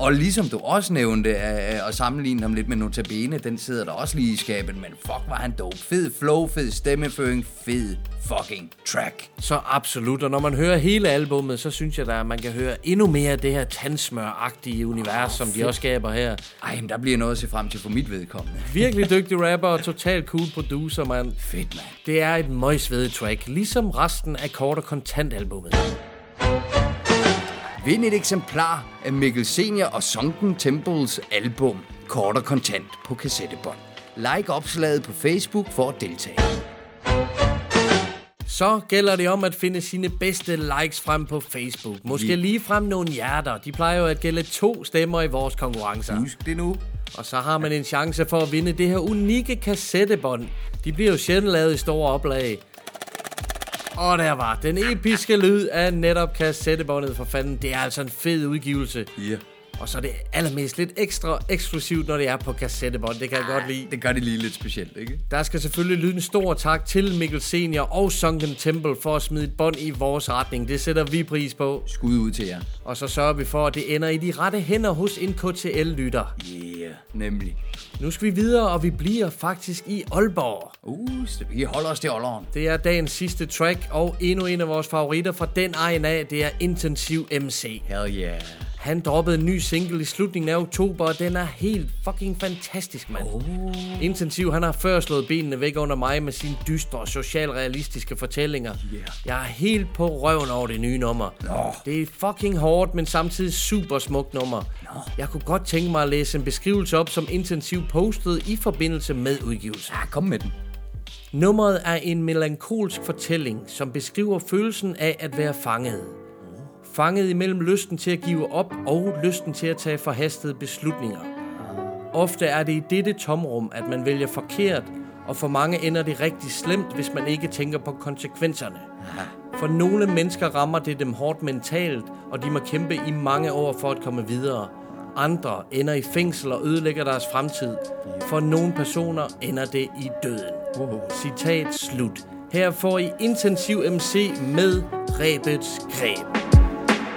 Og ligesom du også nævnte, øh, og sammenligne ham lidt med Notabene, den sidder der også lige i skabet, men fuck var han dope. Fed flow, fed stemmeføring, fed fucking track. Så absolut, og når man hører hele albummet, så synes jeg da, at man kan høre endnu mere af det her tandsmør-agtige univers, oh, som de fedt. også skaber her. Ej, men der bliver noget at se frem til for mit vedkommende. Virkelig dygtig rapper og total cool producer, mand. Fedt, mand. Det er et møgsvedigt track, ligesom resten af Kort og Kontant-albummet. Vind et eksemplar af Mikkel Senior og Sunken Temples album Kort og Kontant på kassettebånd. Like opslaget på Facebook for at deltage. Så gælder det om at finde sine bedste likes frem på Facebook. Måske lige frem nogle hjerter. De plejer jo at gælde to stemmer i vores konkurrencer. Husk det nu. Og så har man en chance for at vinde det her unikke kassettebånd. De bliver jo sjældent lavet i store oplag. Og der var den episke lyd af netop kassettebåndet for fanden. Det er altså en fed udgivelse. Ja. Og så er det allermest lidt ekstra eksklusivt, når det er på kassettebånd. Det kan jeg godt lide. Det gør det lige lidt specielt, ikke? Der skal selvfølgelig lyde en stor tak til Mikkel Senior og Sunken Temple for at smide et bånd i vores retning. Det sætter vi pris på. Skud ud til jer. Og så sørger vi for, at det ender i de rette hænder hos en KTL-lytter. Yeah, nemlig. Nu skal vi videre, og vi bliver faktisk i Aalborg. Uh, så vi holder os til Aalborg. Det er dagens sidste track, og endnu en af vores favoritter fra den egen af, det er Intensiv MC. Hell yeah. Han droppede en ny single i slutningen af oktober, og den er helt fucking fantastisk, mand. Oh. Intensiv, han har før slået benene væk under mig med sine dystre og socialrealistiske fortællinger. Yeah. Jeg er helt på røven over det nye nummer. Nå. Det er fucking hårdt, men samtidig super smukt nummer. Nå. Jeg kunne godt tænke mig at læse en beskrivelse op, som Intensiv postede i forbindelse med udgivelsen. Ja, kom med den. Nummeret er en melankolsk fortælling, som beskriver følelsen af at være fanget. Fanget imellem lysten til at give op og lysten til at tage forhastede beslutninger. Ofte er det i dette tomrum, at man vælger forkert, og for mange ender det rigtig slemt, hvis man ikke tænker på konsekvenserne. For nogle mennesker rammer det dem hårdt mentalt, og de må kæmpe i mange år for at komme videre. Andre ender i fængsel og ødelægger deres fremtid. For nogle personer ender det i døden. Citat slut. Her får I intensiv MC med Rebets Greb.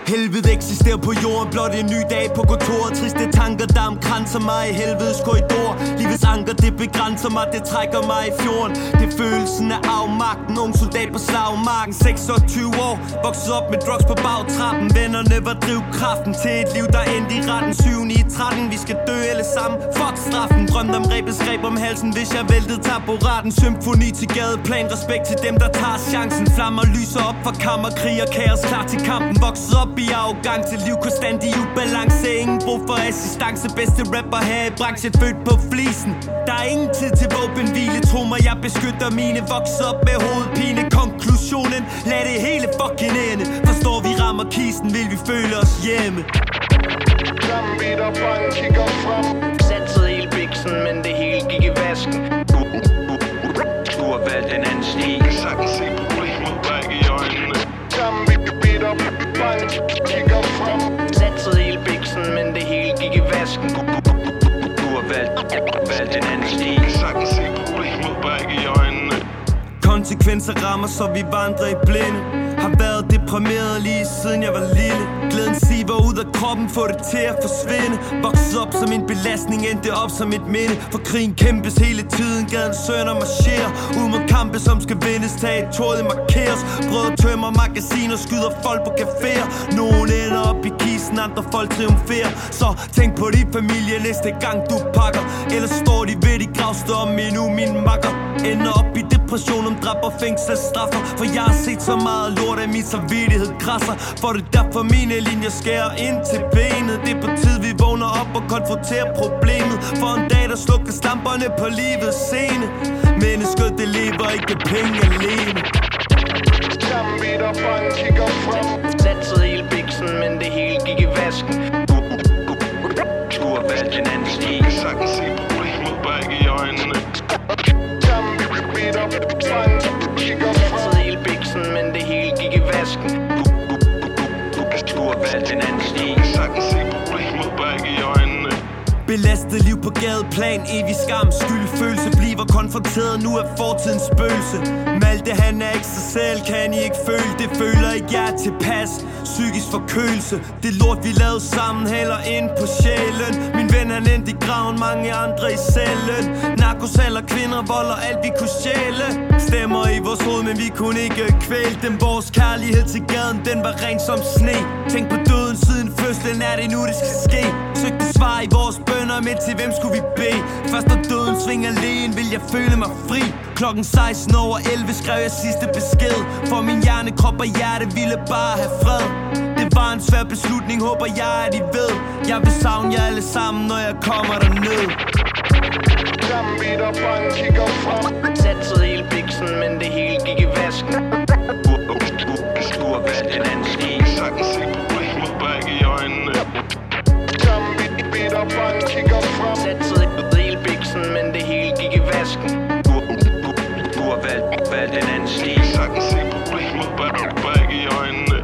Helvede eksisterer på jorden, blot en ny dag på kontoret. Triste tanker, der omkranser mig i helvedes korridor. Livets anker, det begrænser mig, det trækker mig i fjorden. Det er følelsen af afmagten, ung soldat på slagmarken. 26 år, vokset op med drugs på bagtrappen. Vennerne var drivkraften til et liv, der endte i retten. 7 i 13, vi skal dø alle sammen. Fuck straffen, drømte om rebes, greb om halsen Hvis jeg væltede taburetten Symfoni til gadeplan, respekt til dem, der tager chancen. Flammer lyser op for kammerkrig og kaos klar til kampen. Vokset op i arrogance, liv konstant i ubalance. Ingen brug for assistance, bedste rapper her i branchen Født på flisen, der er ingen tid til våbenhvile Tro mig, jeg beskytter mine Vokset op med hovedpine. Konklusionen, lad det hele fucking ende. Forstår vi rammer kisten, vil vi føle os hjemme. Sammenbidt og bange kigger frem Satsede hele biksen, men det hele gik vasken. Du, du, du har valgt en anden stil. Bank, kigger frem. Satsede hele biksen, men det hele gik i vasken. Du, har valgt, valgt en anden sti Jeg kan sagtens se problemet bag i øjnene. Konsekvenser rammer, så vi vandrer i blinde har været deprimeret lige siden jeg var lille. Glæden siver ud af kroppen, får det til at forsvinde. Vokset op som en belastning, endte op som et minde. For krigen kæmpes hele tiden, gaden sønder marcherer. Ud mod kampe, som skal vindes, territoriet markeres. Brød tømmer magasiner, skyder folk på caféer. Nogen ender op i kisten, andre folk triumferer. Så tænk på din familie næste gang du pakker. Ellers står de ved de gravstømme endnu min makker. Ender op i depression om drab og fængselsstraffer. For jeg har set så meget lort, at min samvittighed krasser For det er derfor mine linjer skærer ind til benet. Det er på tid vi vågner op og konfronterer problemet. For en dag der slukker stamperne på livets scene. Mennesket det lever ikke penge alene. Sammen vi up and kick up from Belastet liv på gadeplan, evig skam, skyldfølelse Bliver konfronteret nu af fortidens spøgelse. Malte han er ikke sig selv, kan I ikke føle det? Føler ikke jeg er tilpas, psykisk forkølelse Det lort vi lavede sammen, hælder ind på sjælen. Min ven han endte i graven, mange andre i cellen. Narkosaler, kvinder, vold og alt vi kunne sjæle Stemmer i vores hoved, men vi kunne ikke kvæle dem. Vores kærlighed til gaden, den var ren som sne. Tænk på døden siden fødslen, er det nu det skal ske. Søgte svar i vores bønder, men til hvem skulle vi bede? Først når døden svinger lægen, vil jeg føle mig fri. Klokken 16 over 11 skrev jeg sidste besked. For min hjerne, krop og hjerte ville bare have fred. Det var en svær beslutning, håber jeg, at I ved. Jeg vil savne jer alle sammen, når jeg kommer derned. Sammen vi der kigger frem. Satsede hele biksen, men det hele gik i vasken. Bank, kigger frem Satsede hele biksen, men det hele gik i vasken Du, du, du har valgt, valgt en anden sti Jeg sagtens se problemet bag, bag i øjnene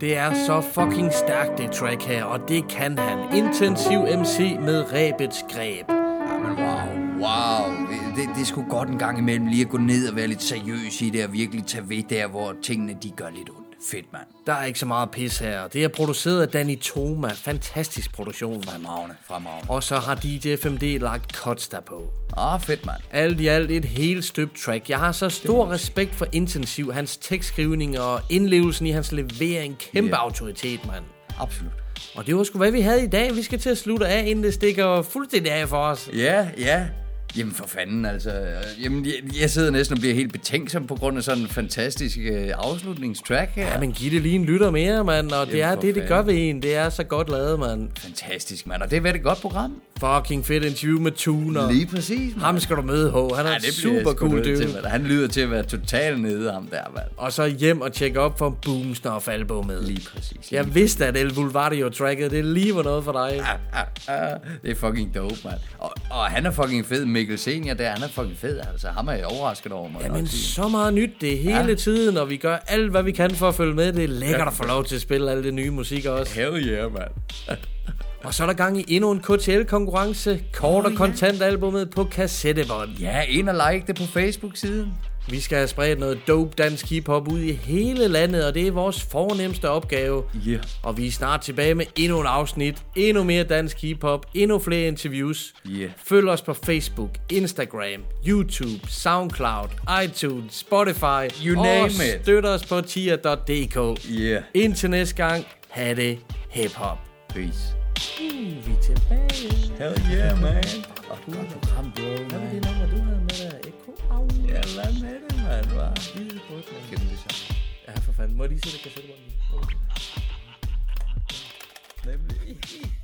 Det er så fucking stærkt, det track her, og det kan han. Intensiv MC med ræbets greb. Jamen, wow, wow. Det, det er sgu godt en gang imellem lige at gå ned og være lidt seriøs i det, og virkelig tage ved der, hvor tingene de gør lidt ondt. Fedt, mand. Der er ikke så meget pis her. Det er produceret af Danny Toma. Fantastisk produktion. Fremragende, fremragende. Og så har DJ FMD lagt cuts derpå. Ah, fedt, mand. Alt i alt et helt støbt track. Jeg har så stor respekt for Intensiv, hans tekstskrivning og indlevelsen i hans levering. Kæmpe Ja. autoritet, mand. Absolut. Og det var sgu hvad vi havde i dag. Vi skal til at slutte af, inden det stikker fuldstændig af for os. Ja, ja. Jamen for fanden, altså. Jamen, jeg, jeg sidder næsten og bliver helt betænksom på grund af sådan en fantastisk øh, afslutningstrack her. Ja, men giv det lige en lytter mere, mand. Og det Jamen, er for det, det fanden. gør ved en. Det er så godt lavet, mand. Fantastisk, mand. Og det er været et godt program. Fucking fedt interview med Tuner. Lige præcis, mand. Ham skal du møde, H. Han er Ja, det super cool til, dude. mand. Han lyder til at være totalt nede, ham der, mand. Og så hjem og tjekke op for Boomsnuff albumet. Lige præcis. Jeg vidste, at El Vulvario tracket, det lige var noget for dig. Ah, det er fucking dope, mand. Og, og han er fucking fed. Mikkel Senior der, han er fucking fed. Altså, ham er jeg overrasket over, må Jamen, så meget nyt det hele Ja. tiden, og vi gør alt, hvad vi kan for at følge med. Det er lækkert at få lov til at spille alle det nye musik også. Hell yeah, mand. Og så er der gang i endnu en KTL-konkurrence. Kort og kontant albumet på kassettebånd. Ja, ind og like det på Facebook-siden. Vi skal have spredt noget dope dansk hiphop ud i hele landet, og det er vores fornemmeste opgave. Yeah. Og vi er snart tilbage med endnu en afsnit, endnu mere dansk hiphop, endnu flere interviews. Yeah. Følg os på Facebook, Instagram, YouTube, Soundcloud, iTunes, Spotify. You name og it. støt os på tier.dk. Yeah. Indtil næste gang, ha' det hiphop. Peace. Uh, vi er tilbage. Hell yeah, man. Og du har program, bro. Hvad var det nummer, du Ja, lad med det, mand, hva'? Lille brød, mand. Gennem det samme. Ja, for fanden. Må jeg lige sætte kassettebånd? Nemlig. Ja.